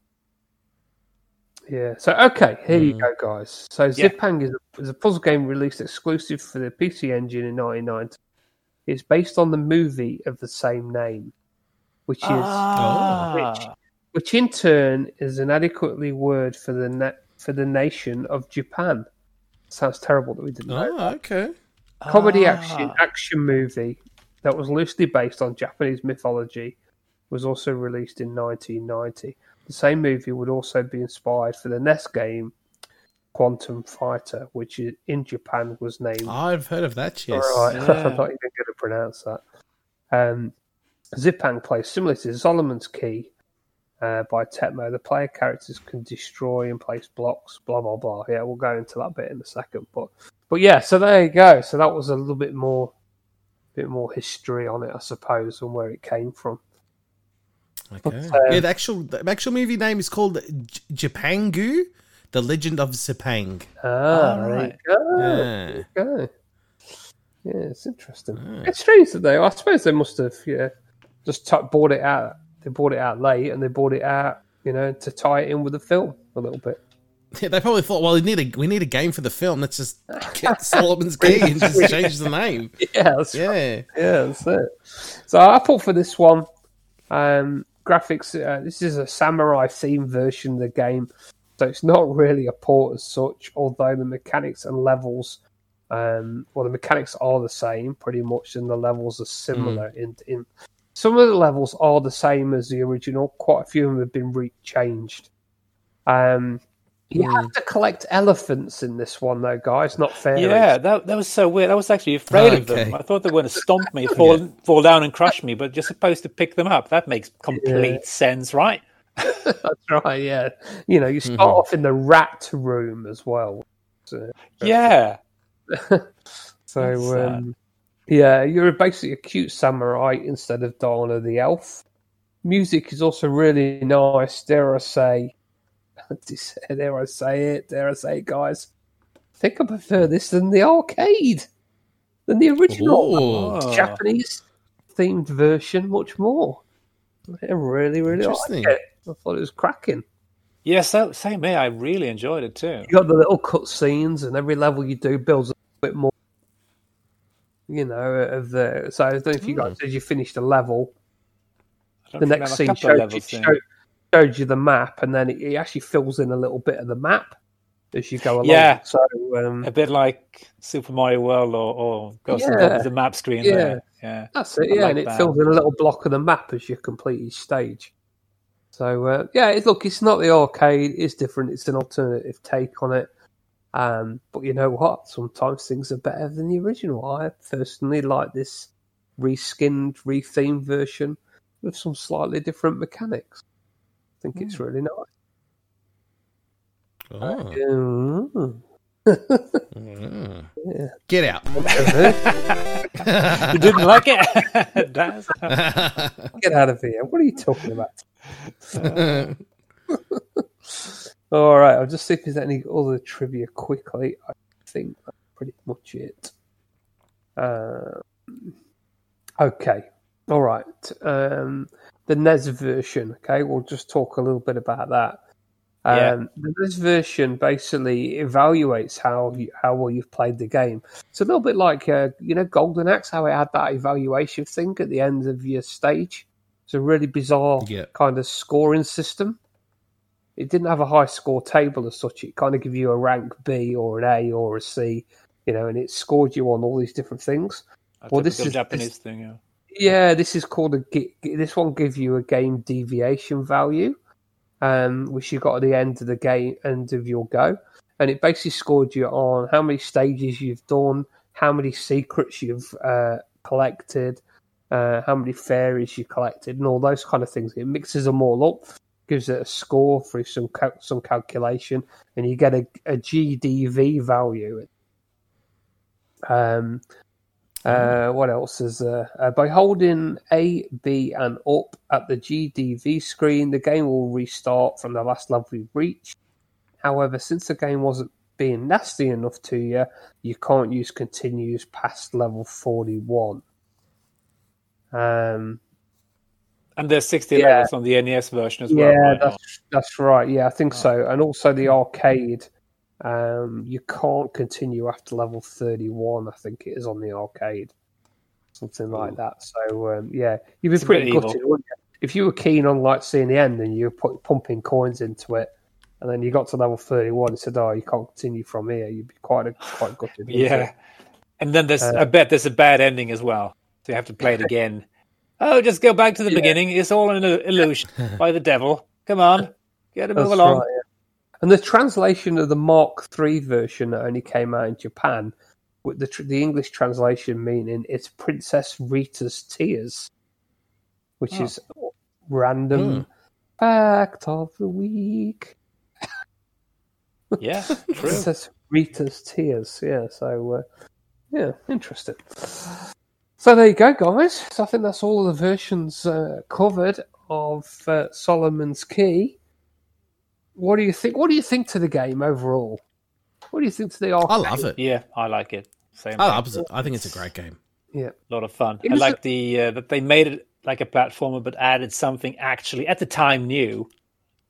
Yeah. So okay, here you Mm. go, guys. So Yeah. Zipang is a, is a puzzle game released exclusive for the PC Engine in 1990. It's based on the movie of the same name, which is Ah, which in turn is an adequately word for the na- for the nation of Japan. Sounds terrible that we didn't know. Oh, okay. comedy Ah. action action movie that was loosely based on Japanese mythology was also released in 1990. The same movie would also be inspired for the NES game Quantum Fighter, which in Japan was named I've heard of that. Yes. All right, Yeah. I'm not even going to pronounce that. Um, Zipang plays similar to Solomon's Key uh, by Tecmo. The player characters can destroy and place blocks. Blah blah blah. Yeah, we'll go into that bit in a second. But but yeah, so there you go. So that was a little bit more, bit more history on it, I suppose, and where it came from. Okay. uh, yeah, the actual the actual movie name is called J- Japangu, The Legend of Zipang. Ah, All there right. you go. Yeah. There you go. Yeah, it's interesting. It's strange that they. I suppose they must have. Yeah, just t- bought it out. They bought it out late, and they bought it out. You know, to tie it in with the film a little bit. Yeah, they probably thought, well, we need a we need a game for the film. Let's just get Solomon's Key and just change the name. Yeah, that's Yeah. Yeah, that's it. So I thought for this one, um, graphics. Uh, this is a samurai theme version of the game, so it's not really a port as such. Although the mechanics and levels, um, well, the mechanics are the same pretty much, and the levels are similar. In in some of the levels are the same as the original. Quite a few of them have been re- changed. Um, you have to collect elephants in this one, though, guys. Not fair. Yeah, that that was so weird. I was actually afraid of them. I thought they were going to stomp me, fall fall down and crush me, but you're supposed to pick them up. That makes complete Yeah. sense, right? That's right. Yeah, you know, you start off in the rat room as well. So, Yeah. so um, yeah, you're basically a cute samurai instead of Dana the elf. Music is also really nice. Dare I say? Dare I say it? Dare I say, it, guys? I think I prefer this than the arcade, than the original Ooh. Oh. Japanese themed version. Much more. I really, really like Interesting. it. I thought it was cracking. Yeah, so, same here. I really enjoyed it too. You got the little cut scenes, and every level you do builds a bit more. You know, of the so I don't know if you guys hmm. as you finished a level, the next scene were a showed you, levels in. showed, showed you the map, and then it, it actually fills in a little bit of the map as you go along. Yeah. So um, A bit like Super Mario World or, or Ghost Yeah. The map screen Yeah. there. Yeah. that's it. I Yeah, like and it that. fills in a little block of the map as you complete each stage. So uh, yeah, it, look, it's not the arcade. It's different. It's an alternative take on it. Um, but you know what? Sometimes things are better than the original. I personally like this reskinned, rethemed version with some slightly different mechanics. I think it's really nice. Oh. Mm. Mm. Yeah. Get out. You didn't like it? Get out of here! What are you talking about? All right, I'll just see if there's any other trivia quickly. I think that's pretty much it. Um, okay, all right. Um, the NES version. Okay, we'll just talk a little bit about that. Yeah. Um, the NES version basically evaluates how you, how well you've played the game. It's a little bit like uh, you know Golden Axe, how it had that evaluation thing at the end of your stage. It's a really bizarre Yeah. kind of scoring system. It didn't have a high score table as such. It kind of give you a rank B or an A or a C, you know, and it scored you on all these different things. A Well, this is- Japanese this- thing. Yeah. Yeah, this is called a. This one gives you a game deviation value, um, which you got at the end of the game, end of your go, and it basically scored you on how many stages you've done, how many secrets you've uh, collected, uh, how many fairies you collected, and all those kind of things. It mixes them all up, gives it a score through some cal- some calculation, and you get a, a GDV value. Um, uh, what else is there? Uh, by holding A, B, and up at the GDV screen, the game will restart from the last level you reached. However, since the game wasn't being nasty enough to you, you can't use continues past level 41. Um, And there's 60 Yeah. levels on the NES version as well. yeah, right? that's that's right. Yeah, I think so. And also the arcade, um, you can't continue after level thirty-one. I think it is on the arcade, something like that. So um, yeah, you'd be It's pretty gutted, you? If you were keen on like seeing the end and you were put, pumping coins into it, and then you got to level thirty-one and said, "Oh, you can't continue from here," you'd be quite a, quite gutted. Yeah. And then there's, Uh, I bet there's a bad ending as well. So you have to play it again. oh, just go back to the beginning. It's all an illu- illusion by the devil. Come on, get to move That's along. right, yeah. And the translation of the Mark III version that only came out in Japan, with the the English translation meaning it's Princess Rita's Tears, which Oh. is random fact of the week. Yeah, true. Princess Rita's Tears. Yeah, so uh, yeah, interesting. So there you go, guys. So I think that's all the versions uh, covered of uh, Solomon's Key. What do you think? What do you think to the game overall? What do you think to the art? I love it. Yeah, I like it. Same. I way. love it. I think it's a great game. Yeah, A lot of fun. It I like a- the uh, that they made it like a platformer, but added something actually at the time new.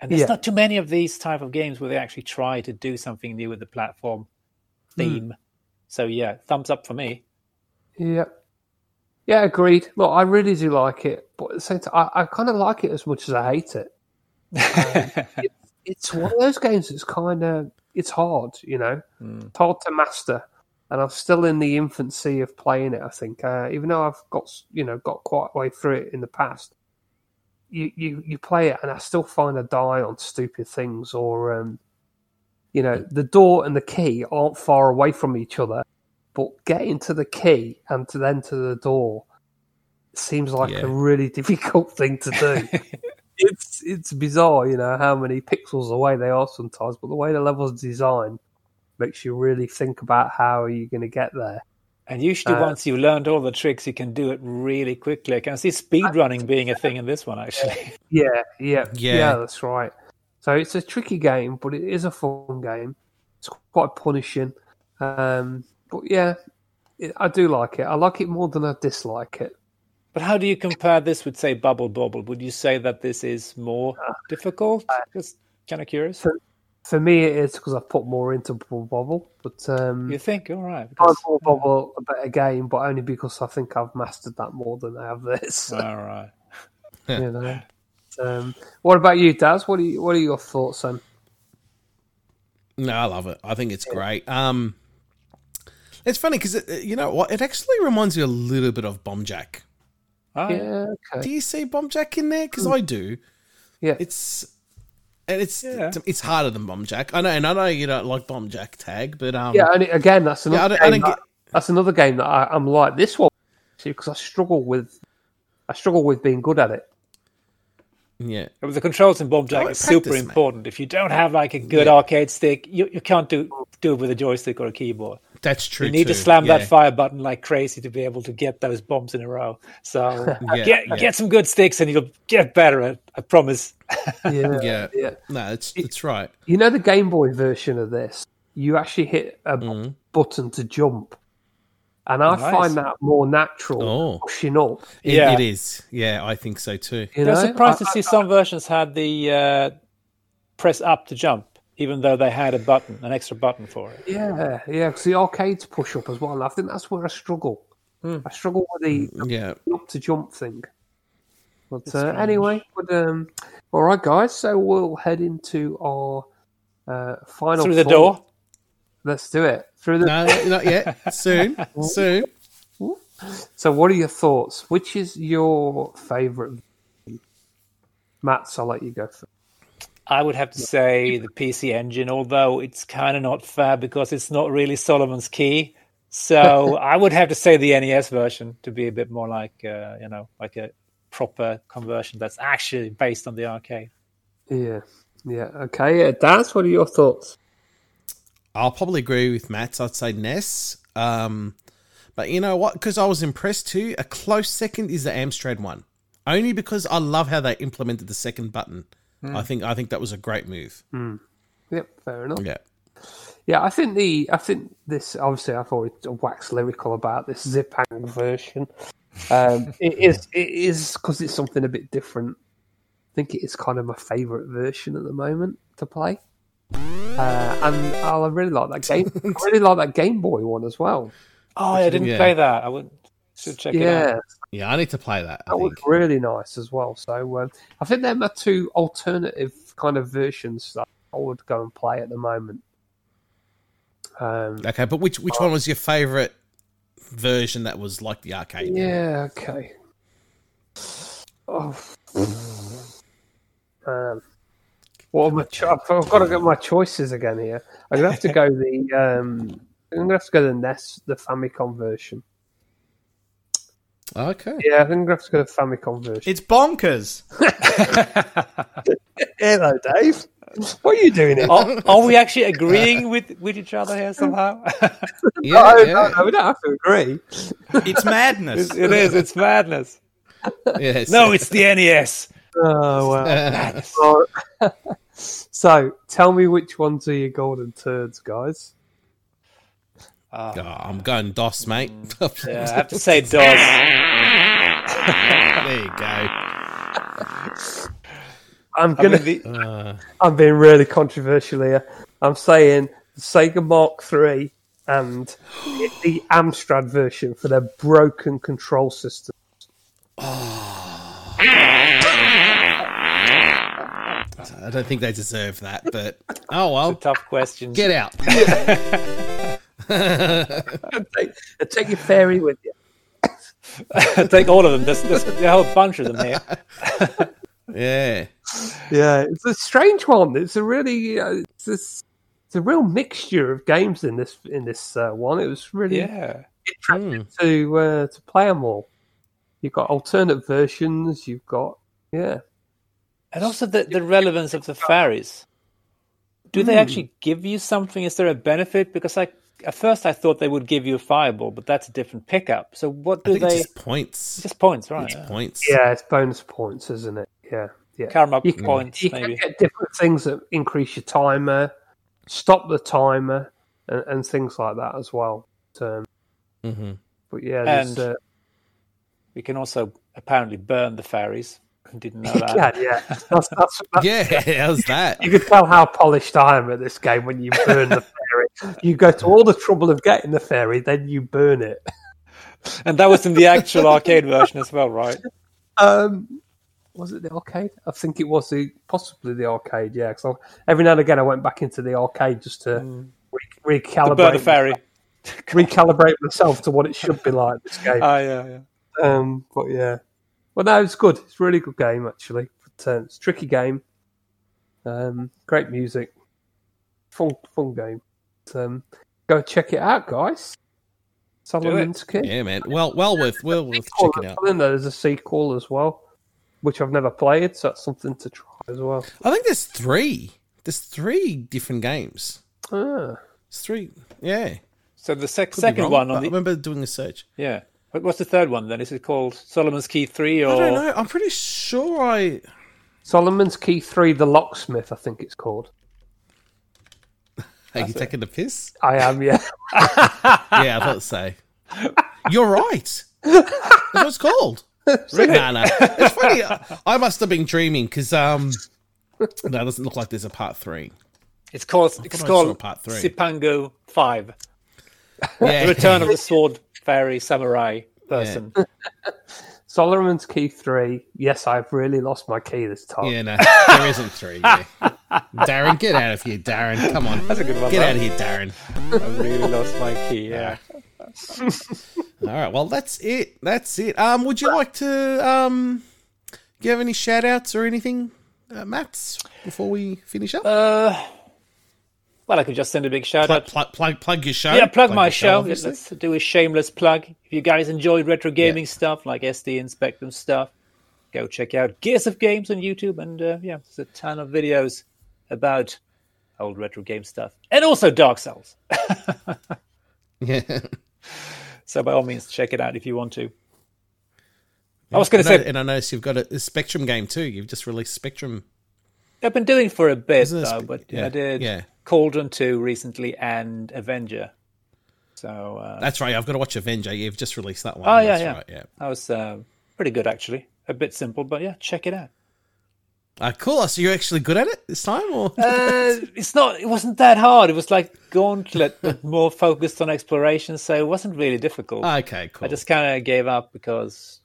And there's Yeah. not too many of these type of games where they actually try to do something new with the platform theme. So yeah, thumbs up for me. yeah, yeah. Agreed. Look, I really do like it, but at the same time, I, I kind of like it as much as I hate it. it's one of those games that's kind of it's hard, you know, it's hard to master, and I'm still in the infancy of playing it. I think, uh, even though I've got you know got quite a way through it in the past, you you you play it, and I still find I die on stupid things, or um, you know, the door and the key aren't far away from each other, but getting to the key and to then to the door seems like Yeah. a really difficult thing to do it's it's bizarre, you know, how many pixels away they are sometimes, but the way the level's designed makes you really think about how are you going to get there. And usually, Uh, once you've learned all the tricks, you can do it really quickly. I can see speedrunning being a thing in this one, actually. Yeah, yeah, Yeah. yeah, that's right. So it's a tricky game, but it is a fun game. It's quite punishing, um, but yeah, it, I do like it. I like it more than I dislike it. But how do you compare this with, say, Bubble Bobble? Would you say that this is more Uh, difficult? Just kind of curious. For, for me, it is because I've put more into Bubble Bobble, but um, You think? All right. Because- Bubble Bobble a better game, but only because I think I've mastered that more than I have this. All right. you know. Um, what about you, Daz? What are you, what are your thoughts on? No, I love it. I think it's great. Um, it's funny because you know what? It actually reminds me a little bit of Bomb Jack. All right. Yeah, Do you see Bomb Jack in there? Because I do. Yeah, It's and it's Yeah. it's harder than Bomb Jack. I know, and I know you don't like Bomb Jack tag, but um, yeah. And again, that's Yeah, I another don't- I game. don't that, that's another game that I, I'm like this one because I struggle with I struggle with being good at it. yeah, But the controls in Bomb Jack Oh, is super practice, mate. important. If you don't have like a good arcade stick, you, you can't do do it with a joystick or a keyboard. That's true. You need to slam yeah. that fire button like crazy to be able to get those bombs in a row. So Yeah, get yeah. get some good sticks and you'll get better at. I promise. Yeah, Yeah, yeah. no, it's it's right. You know the Game Boy version of this, you actually hit a Mm-hmm. button to jump, and I Nice. find that more natural Oh. pushing up. It, Yeah. it is. Yeah, I think so too. You I was know? surprised to I- see some versions had the uh, press up to jump, even though they had a button, an extra button for it. Yeah, yeah, because the arcades push up as well. I think that's where I struggle. Hmm. I struggle with the Yeah, up to jump thing. But uh, anyway, but, um, all right, guys. So we'll head into our uh, final Through the thought. door. Let's do it through the. no, not yet. Soon, soon. So, what are your thoughts? Which is your favourite? Matt, I'll let you go first. I would have to say the PC Engine, although it's kind of not fair because it's not really Solomon's Key. So I would have to say the NES version to be a bit more like, uh, you know, like a proper conversion that's actually based on the arcade. Yeah, yeah, okay. Yeah, Daz, what are your thoughts? I'll probably agree with Matt. I'd say NES. Um, but you know what? Because I was impressed too. A close second is the Amstrad one, only because I love how they implemented the second button. I think I think that was a great move. Yep, fair enough. Yeah, Yeah, I think the I think this obviously I've always waxed lyrical about this Zipang version. Um, it is it is because it's something a bit different. I think it is kind of my favourite version at the moment to play, uh, and I really like that game. I really like that Game Boy one as well. Oh, I didn't Yeah. play that. I would should check it yeah, out. yeah. I need to play that. I that was really nice as well. So um, I think they're my two alternative kind of versions that I would go and play at the moment. Um, Okay, but which which one was your favorite version that was like the arcade. Yeah, okay. Oh. Um, what are my cho- I've got to get my choices again here. I'm gonna have to go the um, I'm gonna have to go the NES, the Famicom version. Okay. Yeah, I think I'm gonna have to go the Famicom version. It's bonkers. Hello, Dave. What are you doing here? Are, are we actually agreeing uh, with, with each other here somehow? Yeah, no, yeah. no, no, we don't have to agree. It's madness. it is. It's madness. Yes. No, it's the NES. Oh well. Uh, so, so, tell me which ones are your golden turds, guys? Oh, I'm going DOS, mate. Mm. Yeah, I have to say DOS. there you go. I'm gonna. mean, the, Uh, I'm being really controversial here. I'm saying Sega Mark III and the Amstrad version for their broken control system. I don't think they deserve that, but oh well. tough question. Get out. Take, take your fairy with you. Take all of them. There's, there's a whole bunch of them here. Yeah. Yeah, it's a strange one. It's a really, uh, it's, a, it's a real mixture of games in this in this uh, one. It was really Yeah. interesting to uh, to play them all. You've got alternate versions. You've got yeah. And also the, the relevance of the fairies. Do they actually give you something? Is there a benefit? Because I at first I thought they would give you a fireball, but that's a different pickup. So what I do think they? it's just points. Just points, right? It's yeah. points. Yeah, it's bonus points, isn't it? Yeah, yeah. Karma You can- points, You maybe. can get different things that increase your timer, stop the timer, and, and things like that as well. Um, hmm but yeah, there's, And- uh, We can also apparently burn the fairies. I didn't know that. can, yeah. That's, that's, that's, Yeah, how's that? You can tell how polished I am at this game when you burn the fairy. You go to all the trouble of getting the fairy, then you burn it. And that was in the actual arcade version as well, right? Um, was it the arcade? I think it was the possibly the arcade. Yeah, because every now and again I went back into the arcade just to re- The burn the recalibrate fairy. recalibrate myself to what it should be like. This game. Ah, yeah, yeah. Um, but yeah, well, no, it's good. It's a really good game actually. But, uh, it's a tricky game. Um, great music, fun, fun game. But, um, go check it out, guys. Solomon's Key. Yeah, man. Well, well worth, well worth Sequel, checking out. I there's a sequel as well, which I've never played, so that's something to try as well. I think there's three. There's three different games. Ah, It's three. Yeah. So the sec- second wrong, one but on I remember doing a search. yeah. What's the third one then? Is it called Solomon's Key Three or I don't know. I'm pretty sure I. Solomon's Key Three: The Locksmith, I think it's called. Are you taking the piss? I am, yeah. Yeah, I thought so. You're right. That's what it's called. It's funny. I must have been dreaming because um, no, it doesn't look like there's a part three. it's called it's called part three. Sipango Five. Yeah, The Return of the Sword Fairy Samurai person. Solomon's Key Three. Yes, I've really lost my key this time. Yeah, no, there isn't three. Yeah. Darren, get out of here, Darren. Come on, That's a good one. get though. out of here, Darren. I really lost my key. Yeah. All right, well, that's it. That's it. Um, would you like to um, do you have any shout outs or anything, uh, Matt, before we finish up? Uh, well, I could just send a big shout plug, out. plug, plug, plug your show. Yeah, plug my your show. obviously. Let's do a shameless plug. If you guys enjoyed retro gaming stuff like ST and Spectrum stuff, go check out Gears of Games on YouTube. And uh, yeah, there's a ton of videos about old retro game stuff and also Dark Souls. Yeah. So by all means, check it out if you want to. I was going to say and I noticed you've got a, a Spectrum game too. You've just released Spectrum. I've been doing for a bit Isn't though, sp- but yeah, I did yeah. Cauldron 2 recently and Avenger. So uh, That's right. I've got to watch Avenger. You've just released that one. Oh, yeah, yeah. Right, yeah. that was uh, pretty good actually. A bit simple, but yeah, check it out. Uh, cool. So you're actually good at it this time, or Uh, it's not. It wasn't that hard. It was like Gauntlet, but more focused on exploration. So it wasn't really difficult. okay, cool. I just kind of gave up because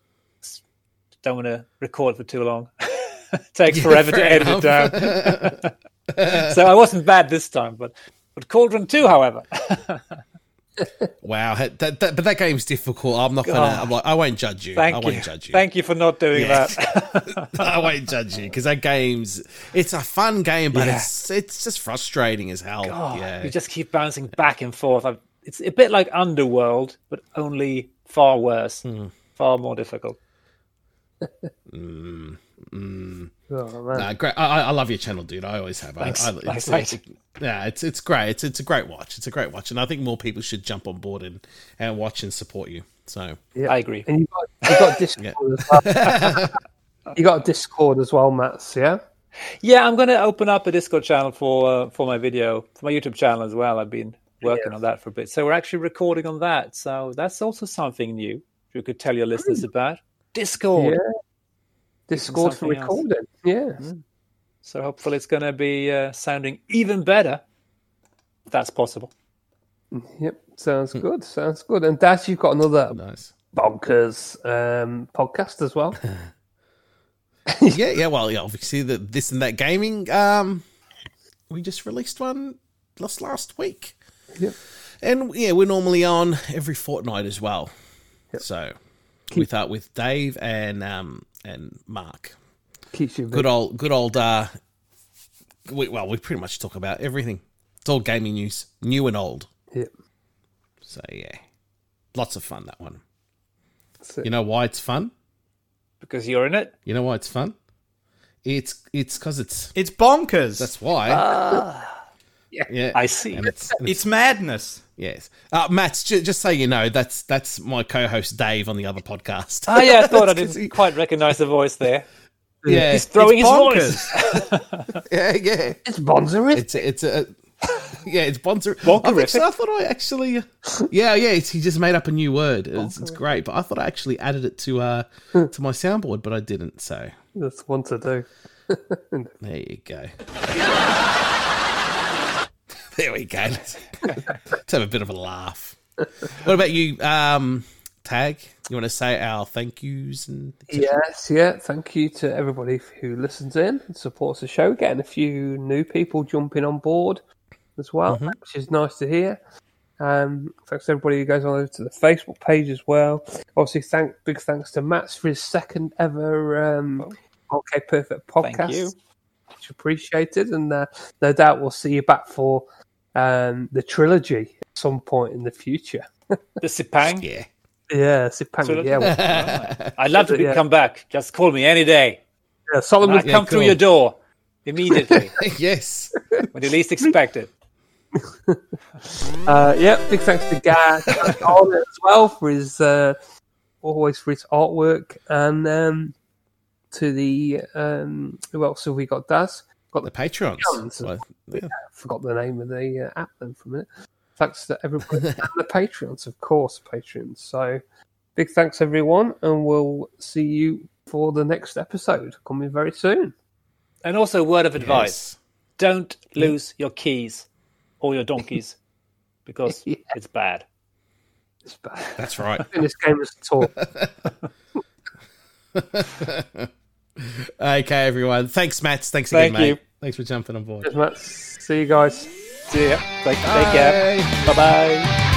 don't want to record for too long. takes forever to edit it down. so I wasn't bad this time, but but Cauldron two, however, wow, that, that, but that game's difficult. I'm not gonna. I'm like, I won't judge you. Thank I you. won't judge you. Thank you for not doing Yeah. that. I won't judge you because that game's. It's a fun game, but Yeah. it's it's just frustrating as hell. Oh, yeah, You just keep bouncing back and forth. I've, it's a bit like Underwurlde, but only far worse, Hmm. far more difficult. Oh, man. Nah, great. I, I I love your channel, dude. I always have. I- Thanks. I, it's, Thanks, it's- yeah, it's it's great. It's it's a great watch. It's a great watch, and I think more people should jump on board and and watch and support you. So Yeah. I agree. And you got, you got Discord as well. you got a Discord as well, Mats. Yeah. Yeah, I'm going to open up a Discord channel for uh, for my video, for my YouTube channel as well. I've been working on that for a bit, so we're actually recording on that. So that's also something new. You could tell your listeners about Discord. Yeah. Discord for something else. recording. Yeah. So hopefully it's going to be uh, sounding even better. If that's possible. Yep. Sounds good. Sounds good. And Daz, you've got another nice. bonkers um, podcast as well. yeah, yeah. Well, yeah. Obviously, the this and that gaming. Um, we just released one last last week. Yep. And yeah, we're normally on every fortnight as well. So with uh, with Dave and um and Mark. Keeps you Good old good old uh we, well, we pretty much talk about everything. It's all gaming news, new and old. Yep. So yeah. Lots of fun that one. That's. You know why it's fun? Because you're in it. You know why it's fun? It's it's cuz it's It's bonkers. that's why. yeah. I see. And it's, and it's madness. Yes, uh, Matt. J- just so you know, that's that's my co-host Dave on the other podcast. Oh yeah, I thought I didn't he- quite recognize the voice there. yeah, He's throwing it's his bonkers. voice. yeah, yeah. It's Bonzerific. It's a, it's a yeah, it's Bonzer. Bonkerific? I, I thought I actually, yeah, yeah. It's, he just made up a new word. It's, it's great, but I thought I actually added it to uh to my soundboard, but I didn't. So That's one to do. there you go. There we go. Let's, let's have a bit of a laugh. What about you, um, Tag? You want to say our thank yous and Yes, yeah. Thank you to everybody who listens in and supports the show. Getting a few new people jumping on board as well, which is nice to hear. Um, thanks to everybody who goes on over to the Facebook page as well. Obviously, thank big thanks to Matt for his second ever um, OK Perfect podcast. Thank you. Much appreciated, and uh, no doubt we'll see you back for um, the trilogy at some point in the future. The Zipang. yeah. Yeah, Zipang, Trilogy? yeah, I'd love to Yeah. come back. Just call me any day. yeah, I Solomon. come through your door immediately yes. when you least expect it. Uh, yeah, big thanks to Gaz as well for his uh, always for his artwork, and um, to the um, who else have we got? Daz got The the Patreons. Patreons. Well, yeah. forgot the name of the uh, app then for a minute. Thanks to everybody and the Patreons, of course, Patreons. So big thanks everyone, and we'll see you for the next episode coming very soon. And also, word of advice: Yes. don't lose your keys or your donkeys because Yeah. it's bad. It's bad. That's right. In this game is talk. Okay, everyone. Thanks, Matt. Thanks again, Thank mate. you. Thanks for jumping on board. Matt. See you guys. See ya. Take, take care. Bye bye.